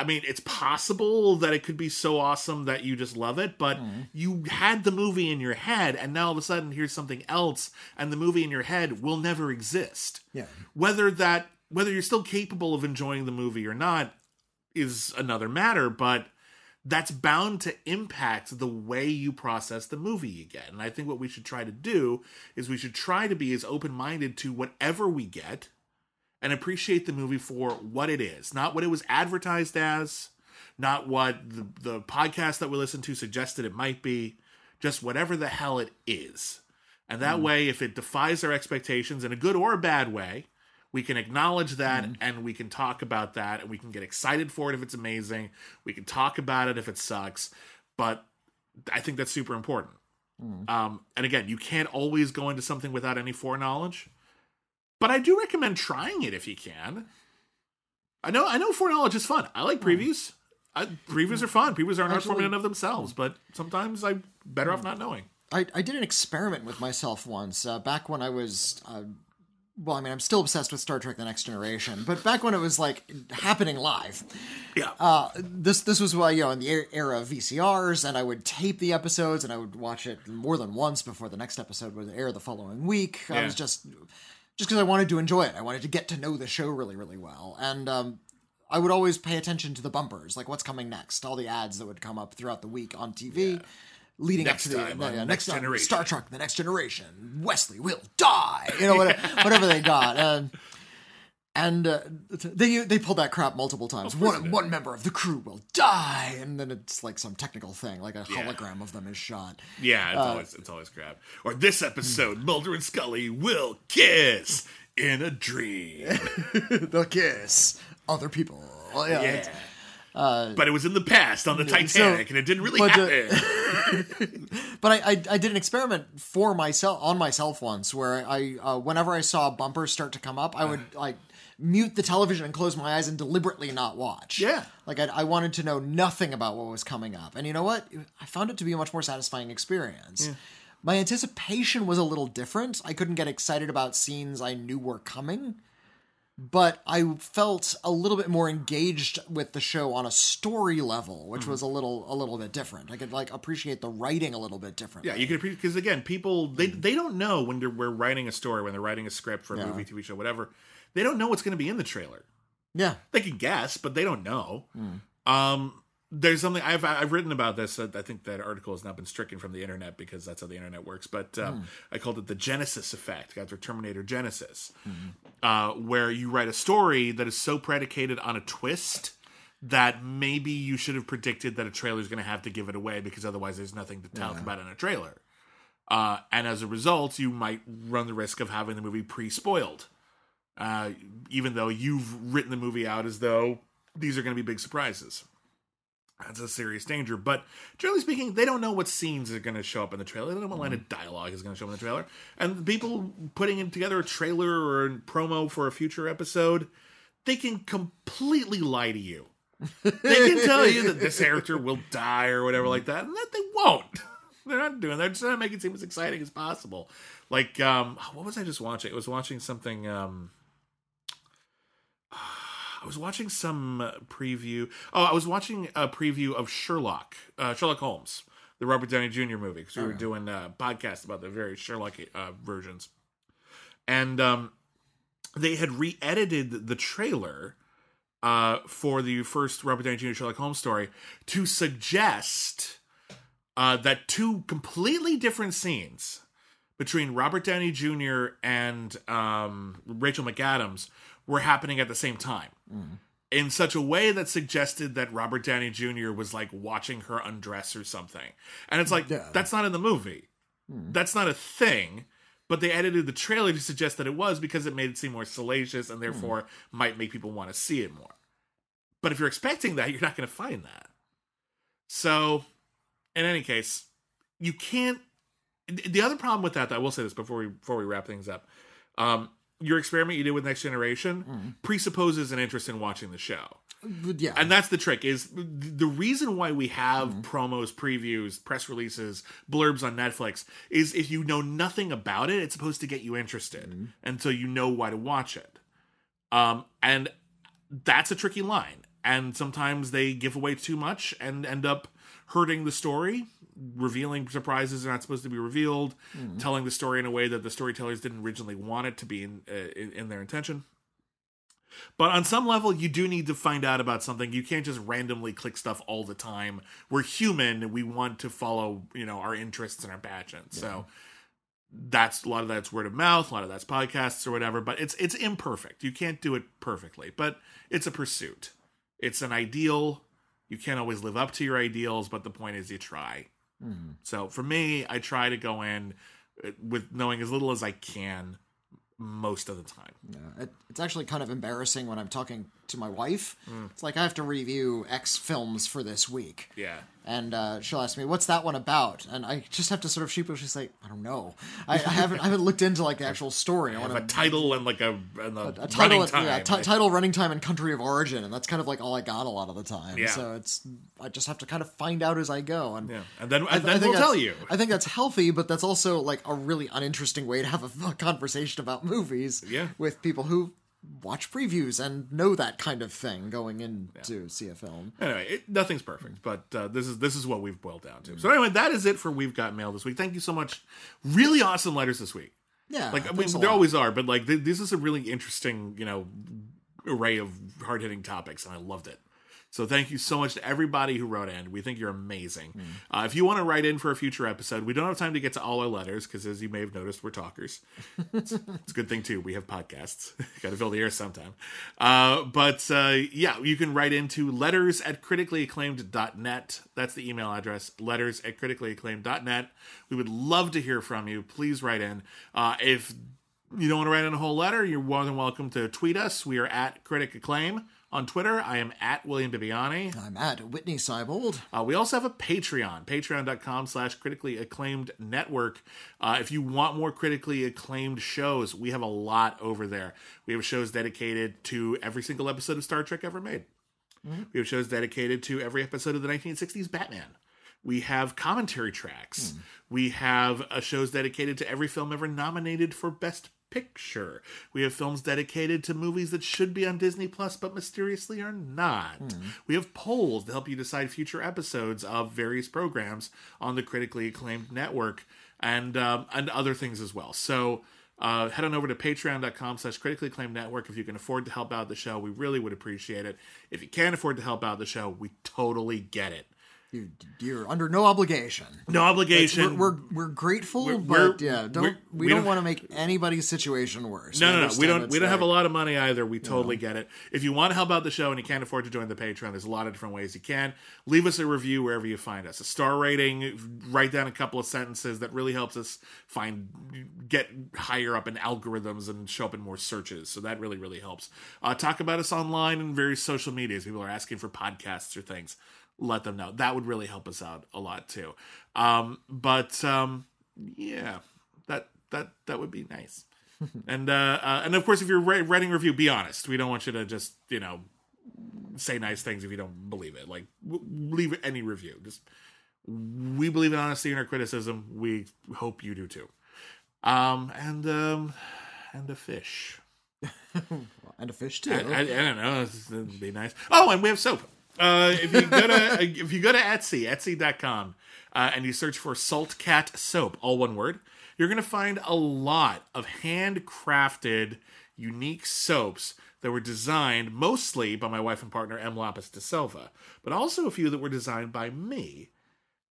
I mean, it's possible that it could be so awesome that you just love it, but mm-hmm. you had the movie in your head, and now all of a sudden here's something else, and the movie in your head will never exist. Yeah. Whether that whether you're still capable of enjoying the movie or not is another matter, but that's bound to impact the way you process the movie you get. And I think what we should try to do is we should try to be as open minded to whatever we get and appreciate the movie for what it is, not what it was advertised as, not what the, the podcast that we listen to suggested it might be, just whatever the hell it is. And that hmm. way, if it defies our expectations in a good or a bad way, we can acknowledge that hmm. and we can talk about that and we can get excited for it if it's amazing. We can talk about it if it sucks. But I think that's super important. Hmm. Um, and again, you can't always go into something without any foreknowledge. But I do recommend trying it if you can. I know I know foreknowledge is fun. I like previews. I, previews are fun. Previews are an art form in and of themselves, but sometimes I'm better off not knowing. I, I did an experiment with myself once uh, back when I was uh, well, I mean, I'm still obsessed with Star Trek: The Next Generation, but back when it was like happening live, Yeah. uh, this this was well, you know, in the er- era of VCRs, and I would tape the episodes and I would watch it more than once before the next episode would air the following week. I was just just because I wanted to enjoy it. I wanted to get to know the show really, really well, and um, I would always pay attention to the bumpers, like what's coming next, all the ads that would come up throughout the week on TV. Leading Next up to the time yeah, on yeah, Next next time, Generation. Star Trek: The Next Generation, Wesley will die. You know, whatever, whatever they got. And and uh, they they pulled that crap multiple times. One one member of the crew will die, and then it's like some technical thing, like a hologram of them is shot. yeah, it's uh, always it's always crap. Or this episode, Mulder and Scully will kiss in a dream. They'll kiss other people. Yeah, Yeah. it's- but it was in the past on the so- Titanic, and it didn't really but, uh, happen. But I, I I did an experiment for myself on myself once, where I uh, whenever I saw bumpers start to come up, I would like mute the television and close my eyes and deliberately not watch. Yeah. like I, I wanted to know nothing about what was coming up, and you know what? I found it to be a much more satisfying experience. My anticipation was a little different. I couldn't get excited about scenes I knew were coming, but I felt a little bit more engaged with the show on a story level, which Mm-hmm. was a little a little bit different. I could like appreciate the writing a little bit differently. Yeah, you could appreciate because again, people they they don't know when they're we're writing a story, when they're writing a script for a Yeah. movie, TV show, whatever. They don't know what's going to be in the trailer. Yeah. They can guess, but they don't know. Hmm. Um, there's something I've I've written about this. I think that article has not been stricken from the internet because that's how the internet works. But um, Hmm. I called it the Genisys effect after Terminator Genisys, Hmm. uh, where you write a story that is so predicated on a twist that maybe you should have predicted that a trailer is going to have to give it away because otherwise there's nothing to talk about in a trailer. Uh, and as a result, you might run the risk of having the movie pre-spoiled, uh, even though you've written the movie out as though these are going to be big surprises. That's a serious danger. But generally speaking, they don't know what scenes are going to show up in the trailer. They don't know what line of dialogue is going to show up in the trailer. And people putting in together a trailer or a promo for a future episode, they can completely lie to you. They can tell you that this character will die or whatever like that, and that they won't. They're not doing. That. They're just trying to make it seem as exciting as possible. Like, um, what was I just watching? I was watching something. Um, I was watching some uh, preview. Oh, I was watching a preview of Sherlock, uh, Sherlock Holmes, the Robert Downey Jr. movie, because we were doing a podcast about the various Sherlock uh, versions, and um, they had re-edited the trailer uh, for the first Robert Downey Jr. Sherlock Holmes story to suggest uh, that two completely different scenes between Robert Downey Jr. and um, Rachel McAdams were happening at the same time in such a way that suggested that Robert Downey Jr. was like watching her undress or something. And it's like, Yeah. that's not in the movie. That's not a thing. But they edited the trailer to suggest that it was because it made it seem more salacious and therefore might make people want to see it more. But if you're expecting that, you're not going to find that. So, in any case, you can't. The other problem with that, though, I will say this before we before we wrap things up. Um, your experiment you did with Next Generation mm-hmm. presupposes an interest in watching the show. Yeah. and that's the trick is the reason why we have mm-hmm. promos previews press releases blurbs on netflix is if you know nothing about it it's supposed to get you interested. Mm-hmm. And so you know why to watch it. Um and that's a tricky line. And sometimes they give away too much and end up hurting the story revealing surprises are not supposed to be revealed telling the story in a way that the storytellers didn't originally want it to be in, uh, in, in their intention but on some level, you do need to find out about something. You can't just randomly click stuff all the time. We're human. We want to follow, you know, our interests and our passions. So that's a lot of that's word of mouth. A lot of that's podcasts or whatever. But it's it's imperfect. You can't do it perfectly. But it's a pursuit. It's an ideal. You can't always live up to your ideals. But the point is, you try. So for me, I try to go in uh, with knowing as little as I can most of the time. Yeah, it, it's actually kind of embarrassing when I'm talking to my wife. It's like I have to review X films for this week. Yeah. And uh, she'll ask me, "What's that one about?" And I just have to sort of sheepishly say, "I don't know. I, I haven't. I haven't looked into like the actual story. I want A title and like a, and a, a title, time. yeah, ti- title, running time, and country of origin, and that's kind of like all I got a lot of the time. Yeah. So it's I just have to kind of find out as I go, and yeah. And then, I and I then think we'll tell that's- you. I think that's healthy, but that's also like a really uninteresting way to have a, a conversation about movies. Yeah. with people who watch previews and know that kind of thing going in to see a film. Anyway, it, nothing's perfect, but uh, this is this is what we've boiled down to. So anyway, that is it for we've got mail this week. Thank you so much. Really awesome letters this week. Yeah, Like I mean, there always are, but like th- this is a really interesting, you know, array of hard hitting topics, and I loved it. So thank you so much to everybody who wrote in. We think you're amazing. Hmm. Uh, if you want to write in for a future episode, we don't have time to get to all our letters because, as you may have noticed, we're talkers. it's, it's a good thing too. We have podcasts. Got to fill the air sometime. Uh, but uh, yeah, you can write into letters at criticallyacclaimed.net. That's the email address. Letters at criticallyacclaimed.net. We would love to hear from you. Please write in. Uh, if you don't want to write in a whole letter, you're more than welcome to tweet us. We are at Critic Acclaim on Twitter. I am at William Bibbiani. I'm at Witney Seibold. Uh, we also have a Patreon, patreon.com slash critically acclaimed network. Uh, if you want more critically acclaimed shows, we have a lot over there. We have shows dedicated to every single episode of Star Trek ever made. We have shows dedicated to every episode of the 1960s Batman. We have commentary tracks. We have uh, shows dedicated to every film ever nominated for Best Picture. We have films dedicated to movies that should be on Disney Plus but mysteriously are not. We have polls to help you decide future episodes of various programs on the critically acclaimed network and um, and other things as well. So uh, head on over to patreon.com slash critically acclaimed network if you can afford to help out the show we really would appreciate it if you can't afford to help out the show we totally get it you're under no obligation. no obligation We're, we're we're grateful, We're- but yeah, don't we, we don't don't- want to make anybody's situation worse. No, no, no. We don't. We don't have a lot of money either. We totally get it. If you want to help out the show and you can't afford to join the Patreon, there's a lot of different ways you can. Leave us a review wherever you find us. A star rating. Write down a couple of sentences that really helps us find get higher up in algorithms and show up in more searches. So that really, really helps. Uh, talk about us online and various social medias. People are asking for podcasts or things. Let them know. That would really help us out a lot too. Um, but um, yeah, that that that would be nice. and uh, uh, and of course, if you're writing review, be honest. We don't want you to just you know say nice things if you don't believe it. Like w- leave any review. Just we believe in honesty in our criticism. We hope you do too. Um and um and a fish. and a fish too. I, I, I don't know. It'd be nice. Oh, and we have soap. Uh, if you go to if you go to Etsy, Etsy.com, uh, and you search for Salt Cat soap, all one word, you're gonna find a lot of handcrafted, unique soaps that were designed mostly by my wife and partner M. Lapis de Silva, but also a few that were designed by me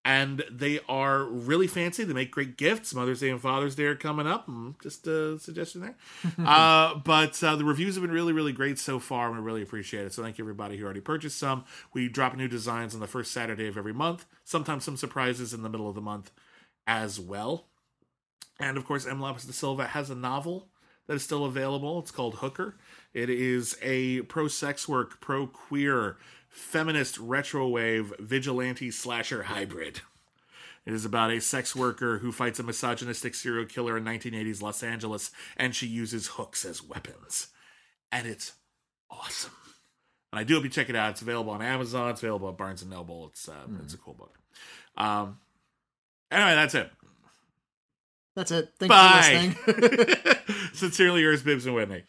and they are really fancy. They make great gifts. Mother's Day and Father's Day are coming up. Mm, Just a suggestion there. uh, but uh, the reviews have been really, really great so far, and we really appreciate it. So thank you everybody who already purchased some. We drop new designs on the first Saturday of every month. Sometimes some surprises in the middle of the month as well. And of course, M. Lapis de Silva has a novel that is still available. It's called Hooker. It is a pro sex work, pro queer, feminist retro wave vigilante slasher hybrid. It is about a sex worker who fights a misogynistic serial killer in 1980s Los Angeles, and she uses hooks as weapons. And it's awesome. And I do hope you check it out. It's available on Amazon. It's available at Barnes and Noble. It's uh, it's a cool book. Um. Anyway, that's it. That's it. Thanks Bye. for listening. Sincerely yours, Bibbs and Witney.